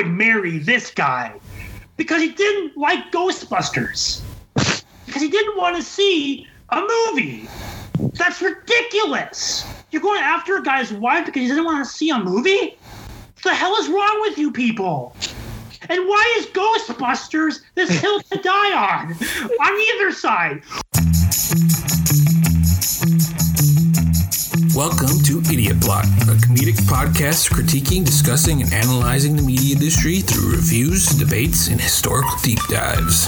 would marry this guy because he didn't like Ghostbusters. Because he didn't want to see a movie. That's ridiculous. You're going after a guy's wife because he doesn't want to see a movie? What the hell is wrong with you people? And why is Ghostbusters this hill to die on? On either side. Welcome to Idiot Plot, a comedic podcast critiquing, discussing, and analyzing the media industry through reviews, debates, and historical deep dives.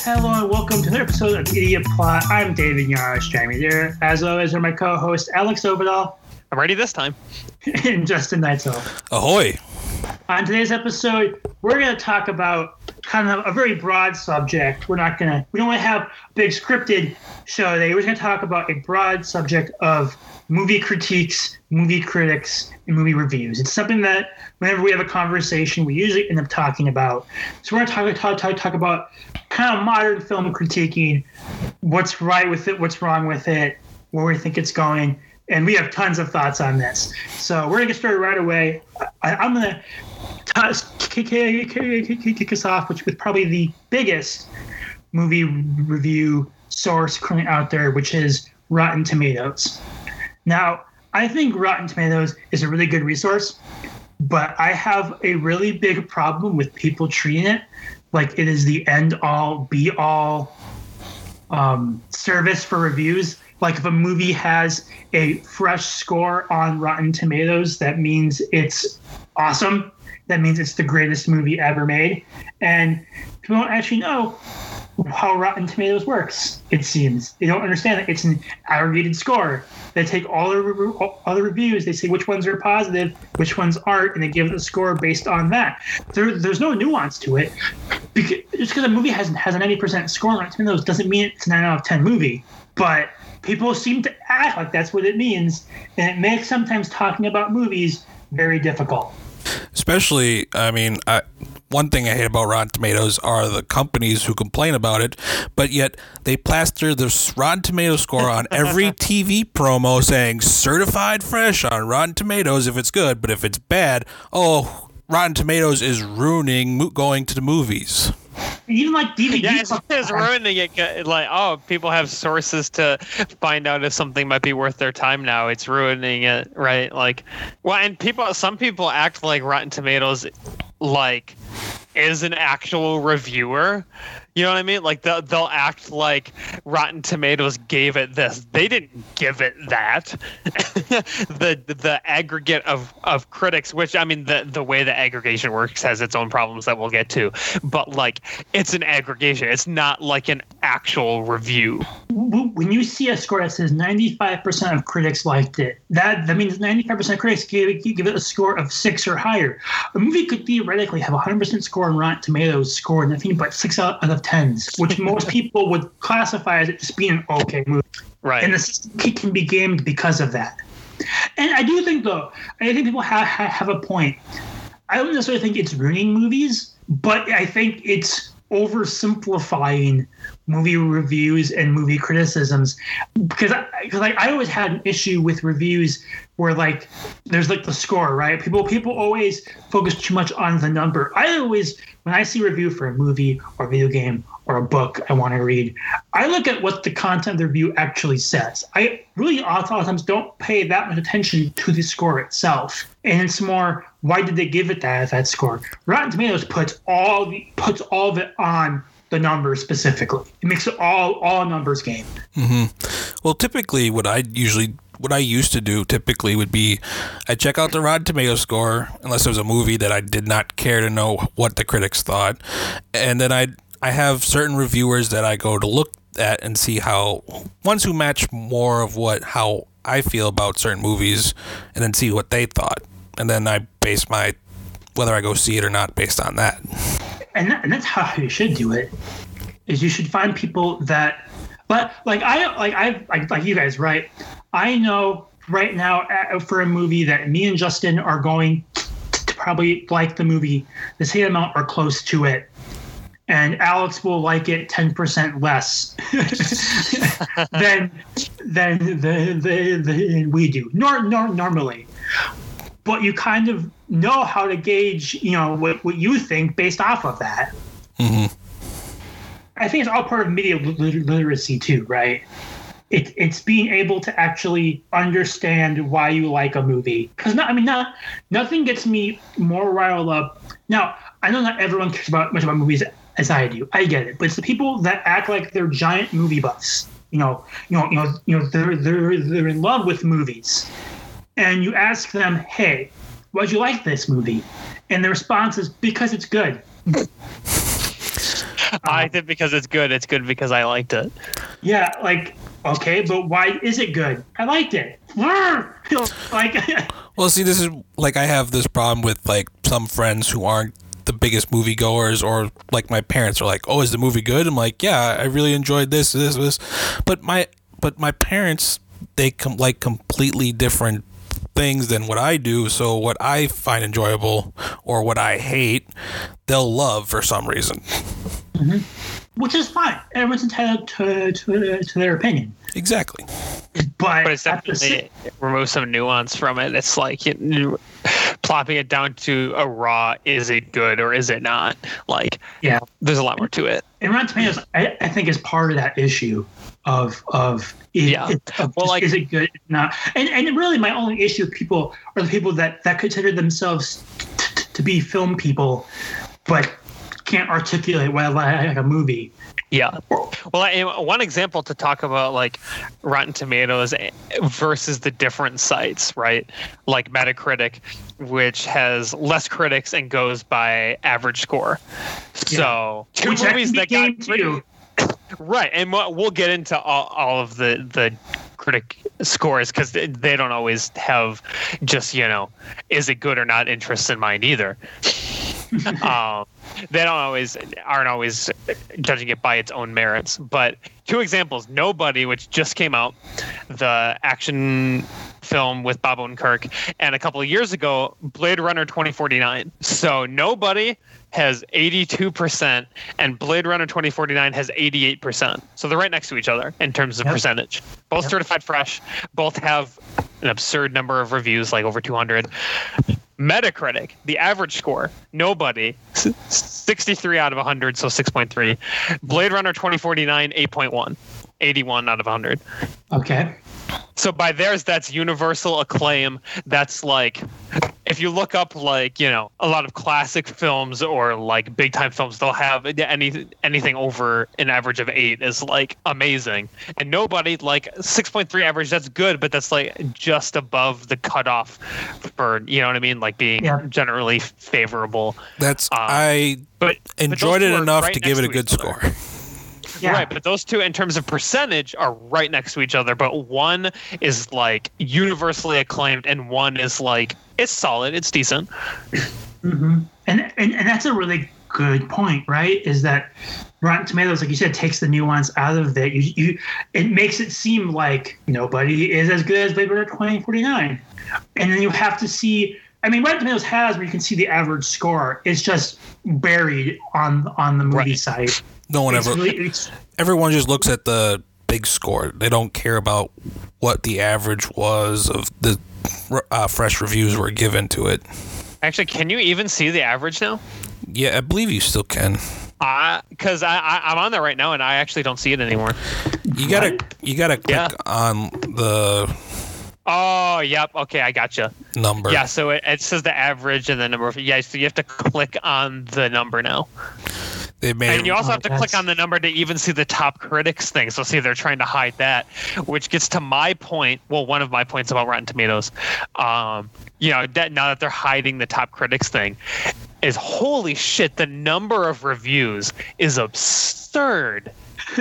Hello and welcome to another episode of Idiot Plot. I'm David Yarosh, Jamie there. As always, are my co-host Alex Ovadal I'm ready this time. and Justin Neitzel. Ahoy! On today's episode, we're going to talk about kind of a very broad subject. We're not to, we don't want to have a big scripted show today. We're going to talk about a broad subject of movie critiques, movie critics, and movie reviews. It's something that whenever we have a conversation, we usually end up talking about. So we're to talk, talk, talk, talk about kind of modern film critiquing, what's right with it, what's wrong with it, where we think it's going. And we have tons of thoughts on this. So we're going to get started right away. I, I'm going to kick, kick, kick, kick us off which with probably the biggest movie review source currently out there, which is Rotten Tomatoes. Now, I think Rotten Tomatoes is a really good resource, but I have a really big problem with people treating it like it is the end all be all um, service for reviews. Like if a movie has a fresh score on Rotten Tomatoes, that means it's awesome. That means it's the greatest movie ever made. And people don't actually know how Rotten Tomatoes works, it seems. They don't understand that it's an aggregated score. They take all the, all the reviews, they say which ones are positive, which ones aren't, and they give a score based on that. There, there's no nuance to it. Because, just because a movie has, has an 90% score on Rotten Tomatoes doesn't mean it's a 9 out of 10 movie. But people seem to act like that's what it means, and it makes sometimes talking about movies very difficult. Especially, I mean, I, one thing I hate about Rotten Tomatoes are the companies who complain about it, but yet they plaster the Rotten Tomato score on every TV promo saying certified fresh on Rotten Tomatoes if it's good, but if it's bad, oh, Rotten Tomatoes is ruining going to the movies. Even like DVD. Yeah, it's, it's ruining it. Like, oh, people have sources to find out if something might be worth their time now. It's ruining it, right? Like, well, and people, some people act like Rotten Tomatoes, like, is an actual reviewer. You know what I mean? Like they'll, they'll act like Rotten Tomatoes gave it this. They didn't give it that. the the aggregate of, of critics, which I mean the the way the aggregation works has its own problems that we'll get to. But like it's an aggregation. It's not like an actual review. When you see a score that says 95% of critics liked it, that that means 95% of critics give it, give it a score of six or higher. A movie could theoretically have a 100% score on Rotten Tomatoes, score and nothing but six out of tens, which most people would classify as just being an okay movie. Right. And the system can be gamed because of that. And I do think, though, I think people have, have a point. I don't necessarily think it's ruining movies, but I think it's oversimplifying movie reviews and movie criticisms because I, cause like I always had an issue with reviews where like there's like the score right people people always focus too much on the number I always when I see a review for a movie or video game or a book I want to read I look at what the content of the review actually says I really oftentimes don't pay that much attention to the score itself and it's more why did they give it that that score Rotten Tomatoes puts all the puts all of it on the numbers specifically. It makes it all all numbers game. Mm-hmm. Well, typically, what I usually what I used to do typically would be I check out the Rotten Tomato score unless it was a movie that I did not care to know what the critics thought, and then I I have certain reviewers that I go to look at and see how ones who match more of what how I feel about certain movies, and then see what they thought, and then I base my whether I go see it or not based on that. And, that, and that's how you should do it is you should find people that but like i like i like, like you guys right? I know right now uh, for a movie that me and justin are going to probably like the movie the same amount or close to it. And alex will like it 10% less than than the, the, the we do nor, nor normally. But you kind of know how to gauge, you know, what, what you think based off of that. hmm I think it's all part of media literacy too, right? It, it's being able to actually understand why you like a movie. Because not, I mean, not nothing gets me more riled up. Now, I know not everyone cares about much about movies as I do. I get it, but it's the people that act like they're giant movie buffs. You know, you know, you know, you know, they're they're they're in love with movies, and you ask them, "Hey, why'd you like this movie?" And the response is because it's good. I uh, did because it's good. It's good because I liked it. Yeah, like okay, but why is it good? I liked it. like Well, see, this is like I have this problem with like some friends who aren't the biggest movie goers, or like my parents are like, "Oh, is the movie good?" I'm like, "Yeah, I really enjoyed this, this, this," but my but my parents they com- like completely different things than what I do. So what I find enjoyable or what I hate, they'll love for some reason. Mm-hmm. which is fine. Everyone's entitled to to, to their opinion. Exactly. But, But it's at the definitely remove some nuance from it. It's like you, you- plopping it down to a raw. Is it good or is it not? Like yeah. there's a lot more to it. And Rotten Tomatoes, I, I think, is part of that issue of of is, Yeah. it, of Well, just, like- is it good? Not and and really my only issue with people are the people that that consider themselves t- t- to be film people, but can't articulate why they like a movie. Yeah. Well, I, one example to talk about like Rotten Tomatoes versus the different sites, right? Like Metacritic, which has less critics and goes by average score. So two Which movies that got too. Right, and we'll get into all, all of the the critic scores because they they don't always have just you know is it good or not interest in mind either. um, they don't always aren't always judging it by its own merits. But two examples: Nobody, which just came out, the action film with Bob Odenkirk, and a couple of years ago, Blade Runner 2049. So Nobody has 82% and Blade Runner 2049 has 88%. So they're right next to each other in terms of Yep. percentage. Both Yep. certified fresh, both have an absurd number of reviews, like over 200. Metacritic, the average score, nobody, 63 out of 100, so 6.3. Blade Runner 2049, 8.1, 81 out of 100. Okay. So by theirs, that's universal acclaim. That's like, if you look up like you know a lot of classic films or like big time films, they'll have any anything over an average of eight is like amazing. And nobody like six point three average. That's good, but that's like just above the cutoff for you know what I mean, like being Yeah. generally favorable. That's Um, I But enjoyed those it enough right to give it a good each other. score. Yeah. Right, but those two, in terms of percentage, are right next to each other. But one is like universally acclaimed, and one is like it's solid, it's decent. hmm And, and and that's a really good point, right? Is that Rotten Tomatoes, like you said, takes the nuance out of it. You, you it makes it seem like nobody is as good as Blade Runner 2049, and then you have to see. I mean, Rotten Tomatoes has where you can see the average score. It's just buried on on the movie Right. site. No one ever. everyone just looks at the big score. They don't care about what the average was of the uh, fresh reviews were given to it. Actually, can you even see the average now? Yeah, I believe you still can. Because I, I I'm on there right now, and I actually don't see it anymore. You gotta you gotta click Yeah. on the Oh, yep. Okay, I gotcha. number. Yeah, so it, it says the average and the number of yeah. So you have to click on the number now. They made And you also have to Oh, click on the number to even see the top critics thing. So see, they're trying to hide that, which gets to my point. Well, one of my points about Rotten Tomatoes. Um, you know, that now that they're hiding the top critics thing, is holy shit. The number of reviews is absurd.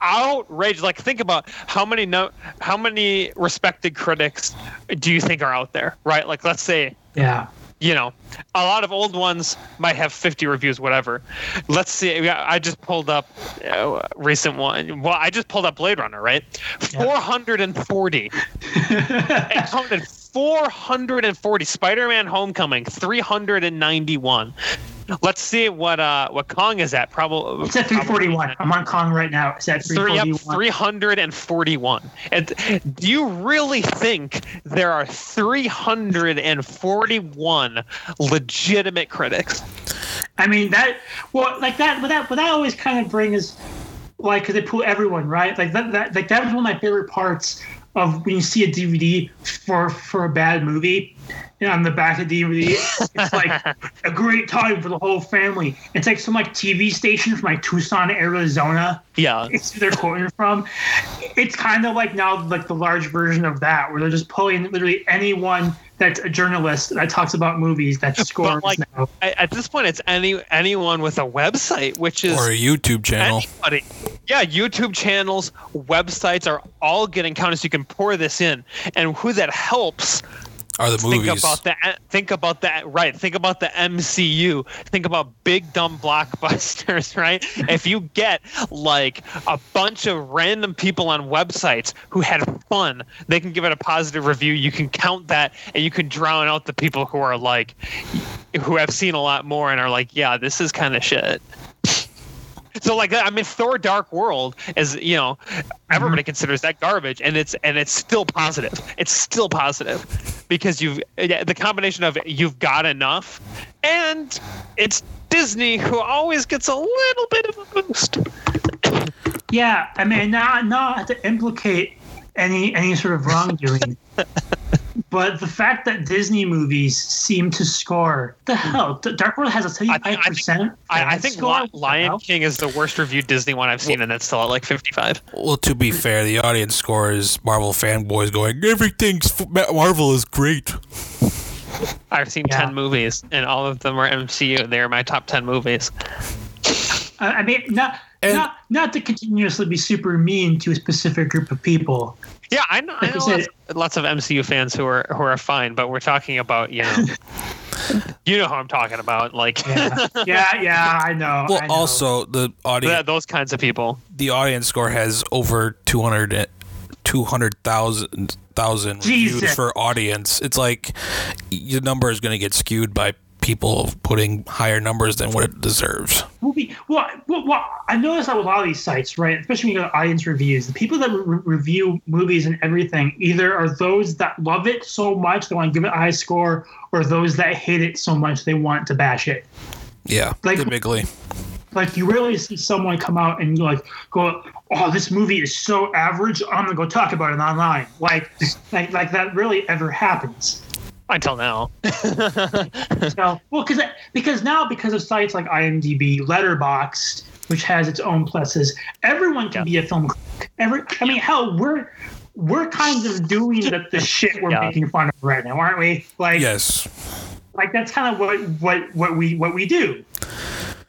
outraged. Like, think about how many no, how many respected critics do you think are out there, right? Like, let's say yeah. You know, a lot of old ones might have 50 reviews, whatever. Let's see. I just pulled up uh, recent one. Well, I just pulled up Blade Runner, right? 440. it counted 440. Spider-Man: Homecoming 391. Let's see what uh what Kong is at. Probably It's at 341. I'm on Kong right now. It's at 341. 341. And do you really think there are 341 legitimate critics? I mean that. Well, like that. But that. But that always kind of brings, like, because they pull everyone right. Like that. That. Like that was one of my favorite parts of when you see a DVD for for a bad movie. And on the back of the DVD, it's like a great time for the whole family. It's like some like TV station from like Tucson, Arizona. Yeah. It's who they're quoting from. It's kind of like now like the large version of that, where they're just pulling literally anyone that's a journalist that talks about movies that scores like, now. At at this point, it's any anyone with a website, which is Or a YouTube channel. Anybody. Yeah, YouTube channels, websites are all getting counted, so you can pour this in. And who that helps Are the think movies. about that think about that right think about the mcu think about big dumb blockbusters right? If you get like a bunch of random people on websites who had fun they can give it a positive review. You can count that and you can drown out the people who are like who have seen a lot more and are like yeah this is kind of shit so like I mean Thor Dark World is you know everybody mhm. considers that garbage and it's and it's still positive. It's still positive because you've yeah, the combination of you've got enough and it's Disney who always gets a little bit of a boost. Yeah, I mean, not not to implicate any any sort of wrongdoing, but the fact that Disney movies seem to score the hmm. hell, D- Dark World has a seventy five percent. I, I think Li- Lion King is the worst reviewed Disney one I've seen and it's still at like 55. Well, to be fair, the audience score is Marvel fanboys going, everything's f- Marvel is great. I've seen Yeah. 10 movies and all of them are MCU. And they're my top 10 movies. I I mean, not And- not not to continuously be super mean to a specific group of people. Yeah, I know, Like I know said- lots, lots of MCU fans who are who are fine, but we're talking about you know, you know who I'm talking about, like Yeah, yeah, yeah I know. Well, I know. also the audience, yeah, those kinds of people. the audience score has over 200 and- 200,000 thousand Jesus. reviews for audience. It's like your number is going to get skewed by people putting higher numbers than what it deserves. movie. Well, well, well, I noticed that with a lot of these sites, right? Especially when you go to audience reviews, the people that re- review movies and everything either are those that love it so much they want to give it a high score, or those that hate it so much they want to bash it. Yeah, Like- typically. Like you rarely see someone come out and like go, "Oh, this movie is so average. I'm gonna go talk about it online." Like, like, like that really ever happens. Until now, So, well, because because now because of sites like IMDb, Letterboxd, which has its own pluses, everyone can be a film critic. Every, I mean, hell, we're we're kind of doing the, the shit we're Yeah. making fun of right now, aren't we? Like, Yes. like that's kind of what what what we what we do.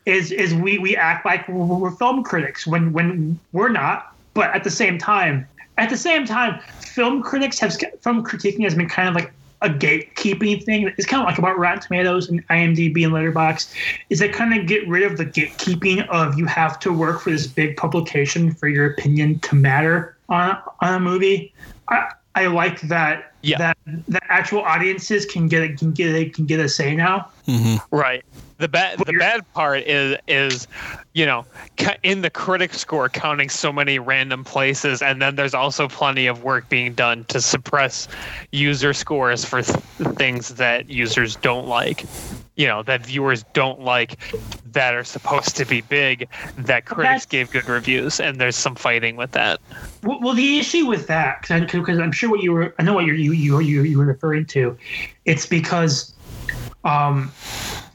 Is is we we act like we're, we're film critics when when we're not, but at the same time, at the same time, film critics have film critiquing has been kind of like a gatekeeping thing. It's kind of like about Rotten Tomatoes and IMDb and Letterboxd, Is they kind of get rid of the gatekeeping of you have to work for this big publication for your opinion to matter on on a movie. I I like that Yeah. that the actual audiences can get a, can get a, can get a say now. Mm-hmm. right? The bad the bad part is is you know in the critic score counting so many random places, and then there's also plenty of work being done to suppress user scores for th- things that users don't like. You know that viewers don't like that are supposed to be big that critics gave good reviews, and there's some fighting with that. Well, well, the issue with that, because I'm sure what you were, I know what you're, you you you you were referring to. It's because um,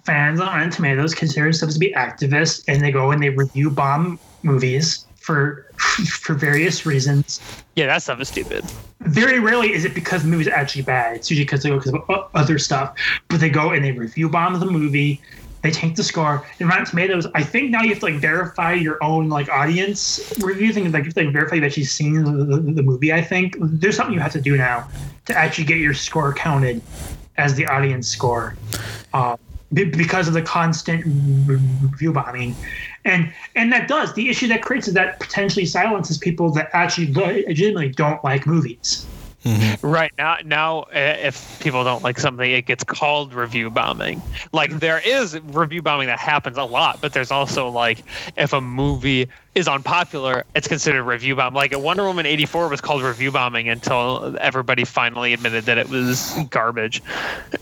fans on Rotten Tomatoes consider themselves to be activists, and they go and they review bomb movies for for various reasons. Yeah, that stuff is stupid. Very rarely is it because the movie's actually bad. It's usually because they go because of other stuff. But they go and they review bomb the movie. They tank the score. And Rotten Tomatoes, I think now you have to like verify your own like audience review thing. Like you have to like, verify that you've seen the, the, the movie. I think there's something you have to do now to actually get your score counted as the audience score, be- because of the constant re- review bombing, and and that does the issue that creates is that potentially silences people that actually le- legitimately don't like movies. Right now, now uh, if people don't like something, it gets called review bombing. Like there is review bombing that happens a lot, but there's also like if a movie is unpopular, it's considered review bomb. Like Wonder Woman '84 was called review bombing until everybody finally admitted that it was garbage.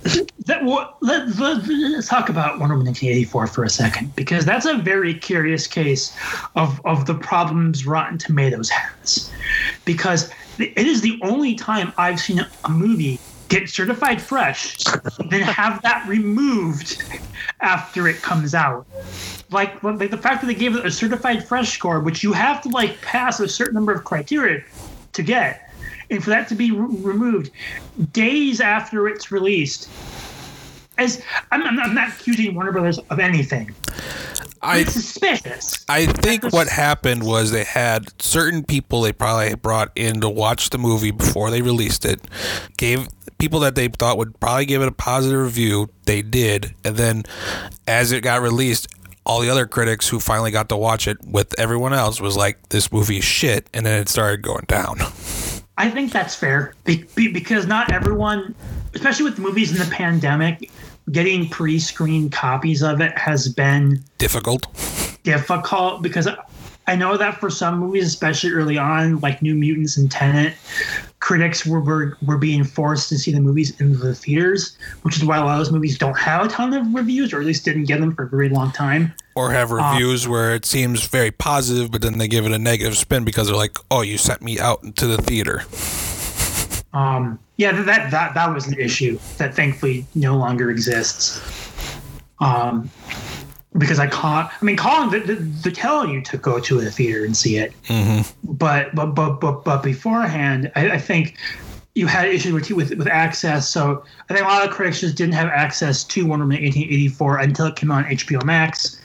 That, well, let, let, us talk about Wonder Woman 1984 for a second, because that's a very curious case of, of the problems Rotten Tomatoes has. Because it is the only time I've seen a movie get certified fresh, then have that removed after it comes out. Like, like the fact that they gave it a certified fresh score, which you have to like pass a certain number of criteria to get, and for that to be re- removed days after it's released. As I'm, I'm, I'm not accusing Warner Brothers of anything. I it's suspicious. I think what happened was they had certain people they probably brought in to watch the movie before they released it, gave people that they thought would probably give it a positive review. They did, and then as it got released, all the other critics who finally got to watch it with everyone else was like, "This movie is shit," and then it started going down. I think that's fair be, be, because not everyone, especially with movies in the pandemic, getting pre-screened copies of it has been Difficult. difficult because I know that for some movies, especially early on, like New Mutants and Tenet, critics were, were, were being forced to see the movies in the theaters, which is why a lot of those movies don't have a ton of reviews, or at least didn't get them for a very long time. Or have reviews where it seems very positive, but then they give it a negative spin because they're like, "Oh, you sent me out to the theater." Um, yeah, that that that was an issue that thankfully no longer exists. Um, because I caught, I mean, Colin, the, the, the telling you to go to a theater and see it, but but but but but beforehand, I, I think you had issues with, with with access. So I think a lot of critics just didn't have access to Wonder Woman 1984 until it came out on HBO Max,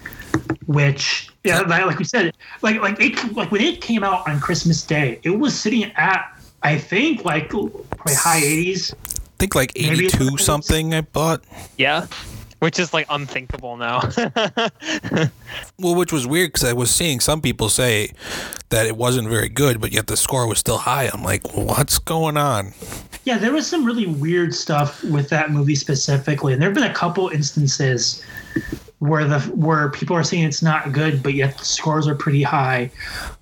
which yeah, like, like we said, like like it like when it came out on Christmas Day, it was sitting at I think like probably high 80s. I think like eighty-two something. I bought. Yeah, which is like unthinkable now. Well, which was weird because I was seeing some people say that it wasn't very good, but yet the score was still high. I'm like, what's going on? Yeah, there was some really weird stuff with that movie specifically, and there have been a couple instances where the where people are saying it's not good, but yet the scores are pretty high.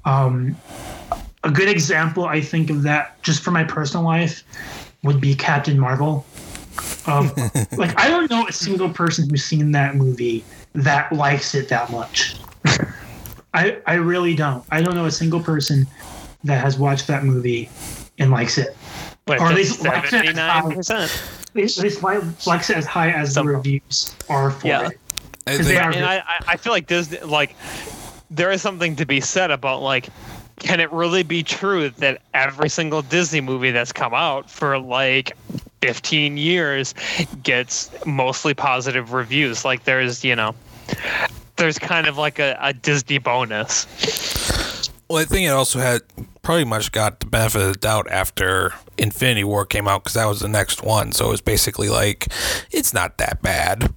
Um, a good example, I think, of that, just for my personal life, would be Captain Marvel. Of um, like, I don't know a single person who's seen that movie that likes it that much. I I really don't. I don't know a single person that has watched that movie and likes it. but Or at least likes it. 79%. At least, at least my likes it as high as Some- the reviews are for Yeah. it. I 'Cause they think- are- and I, I- I feel like Disney, like, there is something to be said about like, can it really be true that every single Disney movie that's come out for like 15 years gets mostly positive reviews? Like, there's you know, there's kind of like a, a Disney bonus. Well, I think it also had pretty much got the benefit of the doubt after Infinity War came out because that was the next one. So it was basically like, it's not that bad.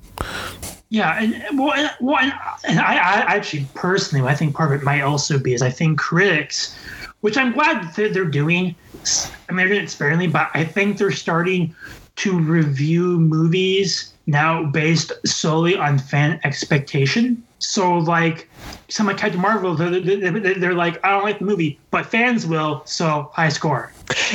Yeah, and well, and I, I actually personally, I think part of it might also be is I think critics, which I'm glad that they're doing. I mean, they're doing it sparingly, but I think they're starting to review movies now based solely on fan expectation. So, like, some like Captain Marvel, they're, they're, they're like, I don't like the movie, but fans will, so high score.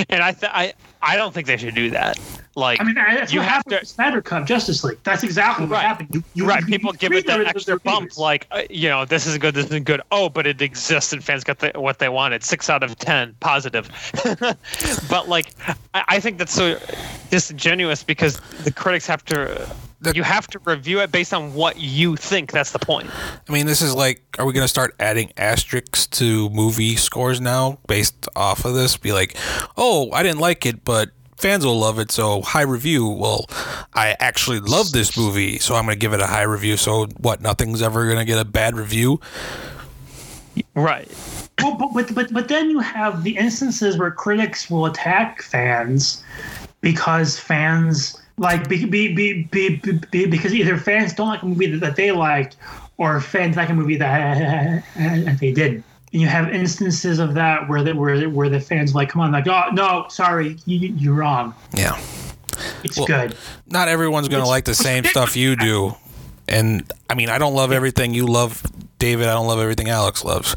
And I, th- I, I don't think they should do that. Like, I mean, that's You what have happened to- with Snyder Cut Justice League. That's exactly what Right. happened. You, you, right you- people you give it that extra their bump readers. like uh, you know this isn't good this isn't good oh but it exists and fans got the, what they wanted six out of ten positive but like I, I think that's so disingenuous because the critics have to That- you have to review it based on what you think that's the point I mean, this is like, are we going to start adding asterisks to movie scores now based off of this? Be like, oh, I didn't like it, but fans will love it, so high review. Well, I actually love this movie, so I'm going to give it a high review. So what? Nothing's ever going to get a bad review. right well, but, but but but then you have the instances where critics will attack fans because fans like be, be, be, be, be, be- because either fans don't like a movie that they liked or fans like a movie that, that they didn't. And you have instances of that where the where where the fans like, come on, like, oh no, sorry, you, you're wrong. Yeah. It's Well- good. Not everyone's going to like the same stuff you do. And I mean, I don't love everything you love, David. I don't love everything Alex loves.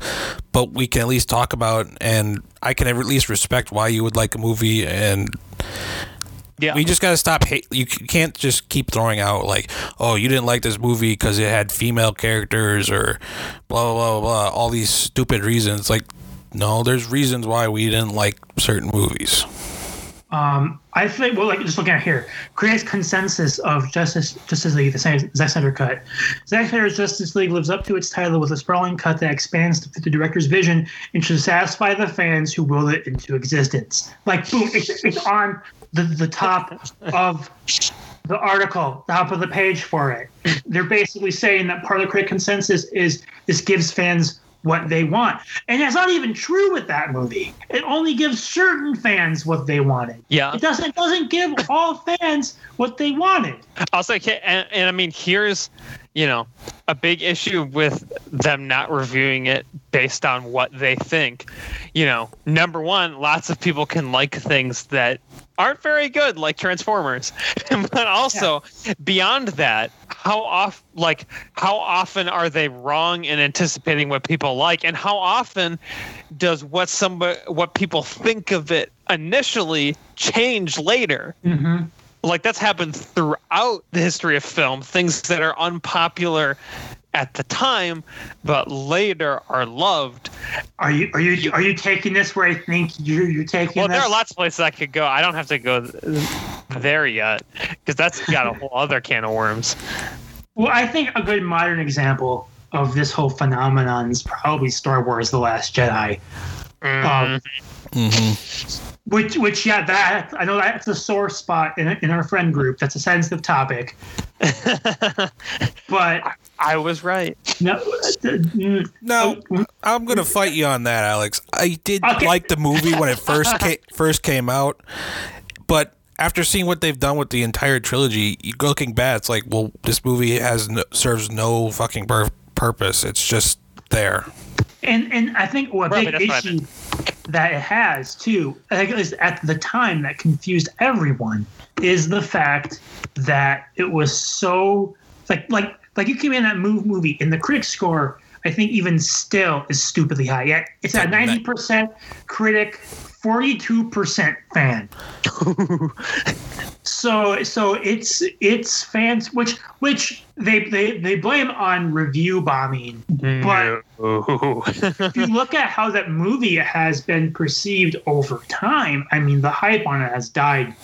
But we can at least talk about, and I can at least respect why you would like a movie. And Yeah. we just got to stop hate. You can't just keep throwing out, like, oh, you didn't like this movie because it had female characters or blah, blah, blah, blah. All these stupid reasons. Like, no, there's reasons why we didn't like certain movies. Um, I think well, like just looking at here, critics consensus of Justice Justice League, the same Zack Snyder cut. Zack Snyder's Justice League lives up to its title with a sprawling cut that expands to fit the director's vision and should satisfy the fans who will it into existence. Like boom, it's, it's on the the top of the article, top of the page for it. They're basically saying that part of the critic consensus is this gives fans what they want. And that's not even true with that movie. It only gives certain fans what they wanted. Yeah. It doesn't it doesn't give all fans what they wanted. Also, and, and I mean, here's, you know, a big issue with them not reviewing it based on what they think. You know, number one, lots of people can like things that aren't very good, like Transformers. but also, beyond that, how off, like, how often are they wrong in anticipating what people like, and how often does what somebody, what people think of it initially change later? Mm-hmm. like that's happened throughout the history of film things that are unpopular at the time but later are loved Are you are you are you taking this where I think you're you're taking well this? there are lots of places i could go i don't have to go there yet because that's got a whole other can of worms Well, I think a good modern example of this whole phenomenon is probably Star Wars: The Last Jedi. Um, Mm-hmm. Which, which, yeah, that I know that's a sore spot in, in our friend group. That's a sensitive topic. But i was right no, uh, mm, No, Oh, I'm gonna fight you on that, Alex. I did Okay. like the movie when it first came, first came out, but after seeing what they've done with the entire trilogy, you looking back, it's like, well, this movie has no, serves no fucking pur- purpose. It's just there. and and I think what Right, big that's what I issue that it has too, at least at the time that confused everyone is the fact that it was so like like like you came in that move movie and the critic score I think even still is stupidly high. Yeah, it's at ninety percent critic, forty two percent fan. so so it's it's fans which which they they, they blame on review bombing. But if you look at how that movie has been perceived over time, I mean, the hype on it has died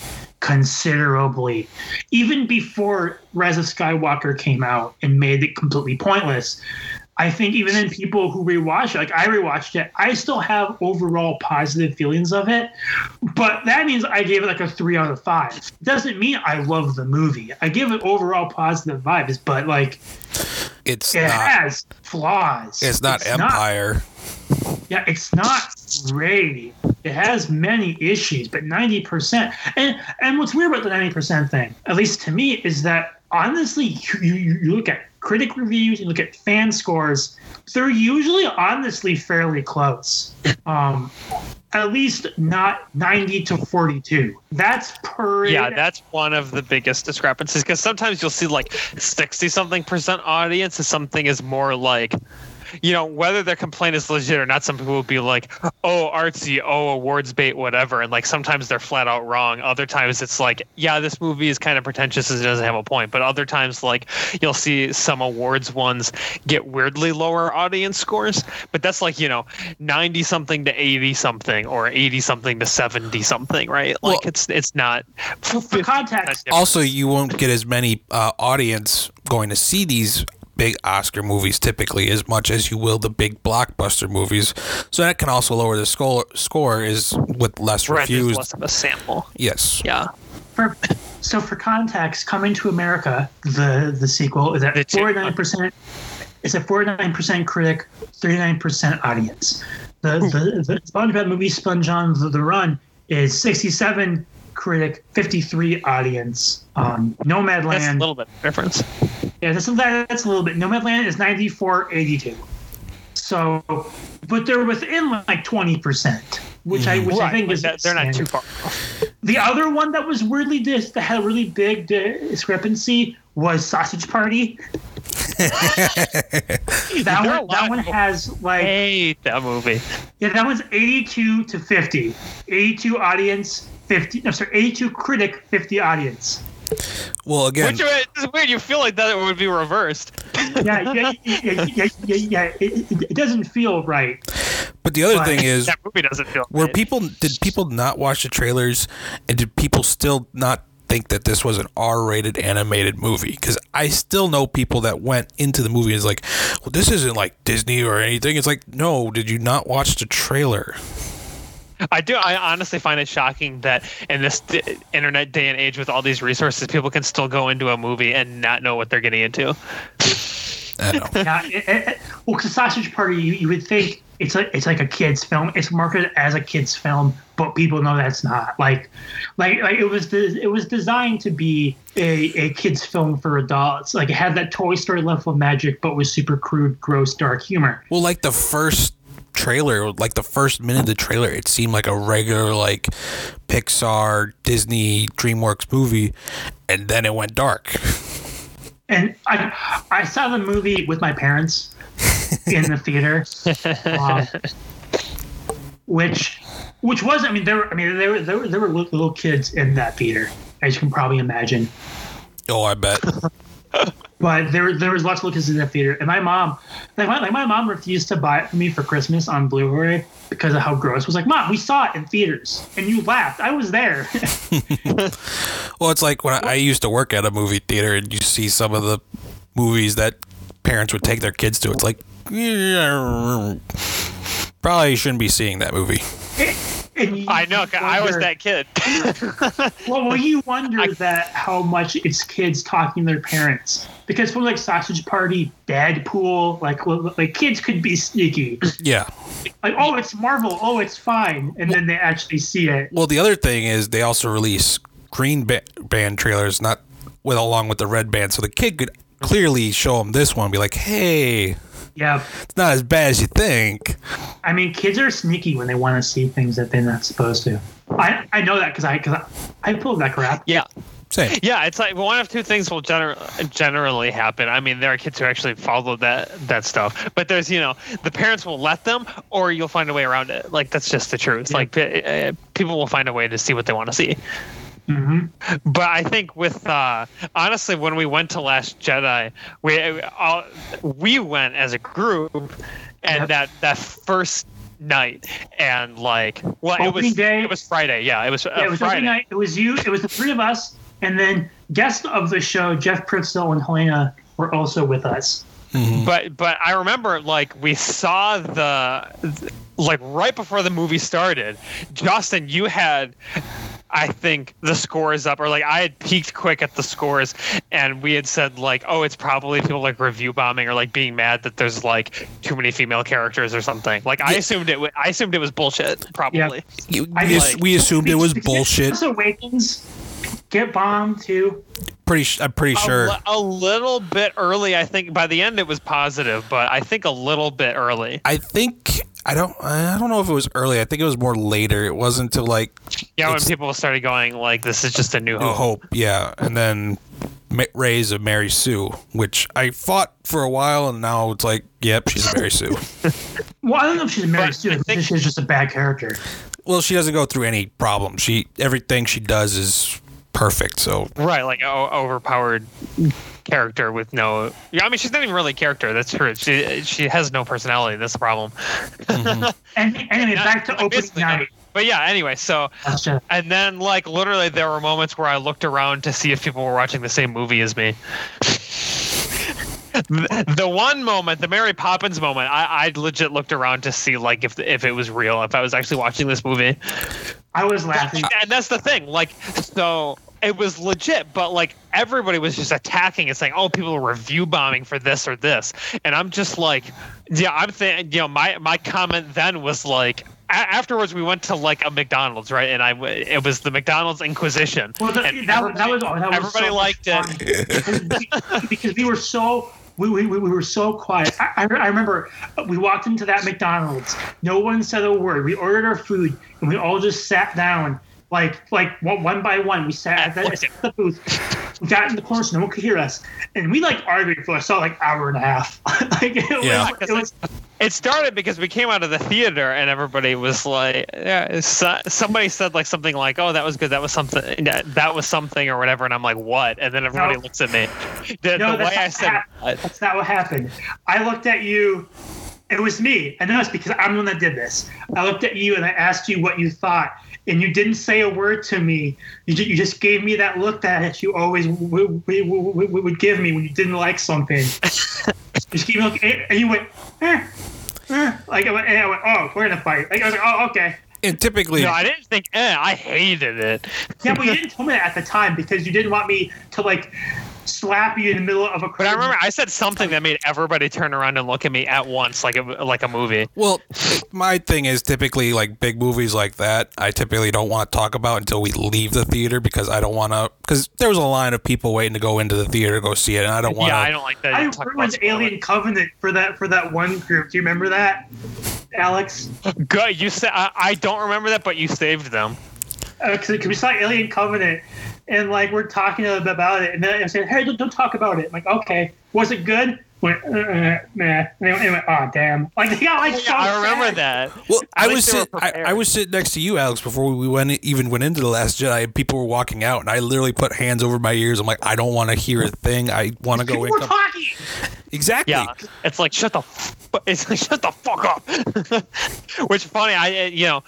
considerably. Even before Rise of Skywalker came out and made it completely pointless, I think even in people who rewatch it, like I rewatched it, I still have overall positive feelings of it. But that means I gave it like a three out of five. It doesn't mean I love the movie. I give it overall positive vibes, but like It's it not. has flaws. It's not Empire. yeah, it's not great. It has many issues, but ninety percent. And and what's weird about the ninety percent thing, at least to me, is that honestly, you, you you look at critic reviews, you look at fan scores, they're usually honestly fairly close. Um, at least not ninety to forty-two. That's pretty. yeah that's one of the biggest discrepancies because sometimes you'll see like 60 something percent audience and something is more like you know whether their complaint is legit or not some people will be like oh artsy oh awards bait whatever. And like sometimes they're flat out wrong. Other times it's like yeah this movie is kind of pretentious and it doesn't have a point. But other times like you'll see some awards ones get weirdly lower audience scores. But that's like you know 90 something to 80 something or 80 something to 70 something right? Like Well- it's it's not For, for context, Also, you won't get as many uh, audience going to see these big Oscar movies typically as much as you will the big blockbuster movies. So that can also lower the score. Score is with less Right, there's reviews. less of a sample. Yes. Yeah. for, so for context, Coming to America, the the sequel is at The two- forty nine percent. It's a forty nine percent critic, thirty nine percent audience. The the, the SpongeBob movie Sponge on the, the Run is sixty seven critic, fifty three audience. Um, That's a little bit of difference. Yeah, that's, that's a little bit. Nomadland is ninety four eighty two. So, but they're within like twenty percent, which I mm-hmm. which I think like is that- they're not too far. off. The other one that was weirdly dis that had a really big discrepancy was Sausage Party. that There are a one, that one has like hate that movie. yeah, that one's eighty-two to fifty. Eighty-two audience, fifty. No, sorry, eighty-two critic, fifty audience. Well, again, Which is weird. You feel like that it would be reversed. Yeah, yeah, yeah, yeah, yeah. yeah, yeah. It, it, it doesn't feel right. but the other But- thing is, That movie doesn't feel. were right. people did people not watch the trailers, and did people still not think that this was an R-rated animated movie? Because I still know people that went into the movie and is like, well, this isn't like Disney or anything. It's like, no, did you not watch the trailer? I do. I honestly find it shocking that in this d- internet day and age, with all these resources, people can still go into a movie and not know what they're getting into. I know. Yeah, it, it, well, because Sausage Party, you, you would think it's like it's like a kids film. It's marketed as a kids film, but people know that's not. Like, like, like it was de- it was designed to be a, a kids film for adults. Like it had that Toy Story level of magic, but with super crude, gross, dark humor. Well, like the first trailer, like the first minute of the trailer, it seemed like a regular like Pixar, Disney, DreamWorks movie, and then it went dark. And I I saw the movie with my parents in the theater, um, which which was I mean there were I mean there were there were, there were little little kids in that theater as you can probably imagine. Oh, I bet. But there there was lots of little kids in that theater, and my mom like my, like my mom refused to buy it for me for Christmas on Blu-ray because of how gross. it was like, mom, we saw it in theaters, and you laughed. I was there. Well, it's like when I, I used to work at a movie theater, and you see some of the movies that parents would take their kids to. It's like, probably shouldn't be seeing that movie. And you I know. 'cause I was that kid. Well, well, you wonder that how much it's kids talking to their parents because for like Sausage Party, Deadpool, like like kids could be sneaky. Yeah. Like, oh, it's Marvel. Oh, it's fine, and then they actually see it. Well, the other thing is they also release green ba- band trailers, not with along with the red band, so the kid could clearly show them this one, and be like, "Hey, Yeah, it's not as bad as you think." I mean, kids are sneaky when they want to see things that they're not supposed to. I I know that because I because I, I pulled that crap. yeah. Same. Yeah, it's like one of two things will gener- generally happen. I mean, there are kids who actually follow that that stuff, but there's you know the parents will let them, or you'll find a way around it. Like that's just the truth. Like uh, people will find a way to see what they want to see. Hmm But I think with uh, honestly, when we went to Last Jedi, we all, we went as a group, and Yep. that that first night, and like well, it Opening was day. it was Friday. Yeah, it was, uh, Yeah, it was Friday. Friday night. It was you. It was the three of us, and then guest of the show, Jeff Pritzel and Helena, were also with us. But but I remember like we saw the like right before the movie started, Justin, you had I think the score is up or like I had peeked quick at the scores and we had said like, oh, it's probably people like review bombing or like being mad that there's like too many female characters or something. Like I assumed it wa- I assumed it was bullshit, probably. You- we, like- we assumed it was bullshit. Force Awakens get bombed too. Pretty, sh- I'm pretty A sure. li- A, little bit early, I think. By the end, it was positive, but I think a little bit early. I think I don't. I don't know if it was early. I think it was more later. It wasn't until like Yeah, when people started going like, "This is just a new New hope." Hope, yeah, and then Ma- Ray's a Mary Sue, which I fought for a while, and now it's like, yep, she's a Mary Sue. Well, I don't know if she's Mary But Sue. I I think- think she's just a bad character. well, she doesn't go through any problem. She everything she does is perfect. So Right, like o- overpowered character with no. Yeah, I mean, she's not even really a character. That's true. She she has no personality. That's the problem. Mm-hmm. And anyway, back to Not- opening night. But yeah, anyway, so That's just, and then like literally there were moments where I looked around to see if people were watching the same movie as me. The one moment, the Mary Poppins moment, I, I legit looked around to see like if if it was real, if I was actually watching this movie. I was laughing. and that's the thing like so it was legit but like everybody was just attacking and saying oh people are review bombing for this or this and i'm just like yeah i'm thinking you know my my comment then was like afterwards we went to like a mcdonald's right and i it was the mcdonald's inquisition Well, the, that, that was that was everybody so liked it. because, we, because we were so we, we, we were so quiet. I, I, remember we walked into that McDonald's. No one said a word. We ordered our food and we all just sat down, like like one, one by one. We sat at the, at the booth. We got in the corner no one could hear us, and we like argued for I saw like hour and a half. like it Yeah. was, it was It started because we came out of the theater and everybody was like, yeah, so, somebody said like something like, "Oh, that was good. That was something. That, that was something or whatever." And I'm like, "What?" And then everybody No. looks at me. The, No, the that's way I not said, hap- what? That's not what happened. I looked at you. It was me. I know it's because I'm the one that did this. I looked at you and I asked you what you thought, and you didn't say a word to me. You, you just gave me that look that you always w- w- w- w- would give me when you didn't like something. You just keep looking, and you went, eh, eh. like I went, and I went, oh, we're gonna fight. Like I was like, oh, okay. And typically, no, I didn't think. Eh, I hated it. Yeah, but you didn't tell me that at the time because you didn't want me to like slap you in the middle of a. But I remember I said something that made everybody turn around and look at me at once, like a like a movie. well, my thing is typically like big movies like that. I typically don't want to talk about until we leave the theater because I don't want to. Because there was a line of people waiting to go into the theater to go see it, and I don't want to. Yeah, I don't like that. I Talk about ruined spoilers. Alien Covenant for that for that one group. Do you remember that, Alex? Good. You said I, I don't remember that, but you saved them. Because Uh, we saw Alien Covenant, and like we're talking about it, and then I said, "Hey, don't, don't talk about it." I'm like, okay, was it good? Went, uh, uh, nah. And they went, they went, oh damn! Like they got like so Yeah, I remember sad. that. Well, I At was least sit, I, I was sitting next to you, Alex, before we went even went into the Last Jedi. and People were walking out, and I literally put hands over my ears. I'm like, I don't want to hear a thing. I want to go People in. were com- talking. exactly. Yeah, it's like shut the, f- it's like shut the fuck up. Which funny, I uh, you know,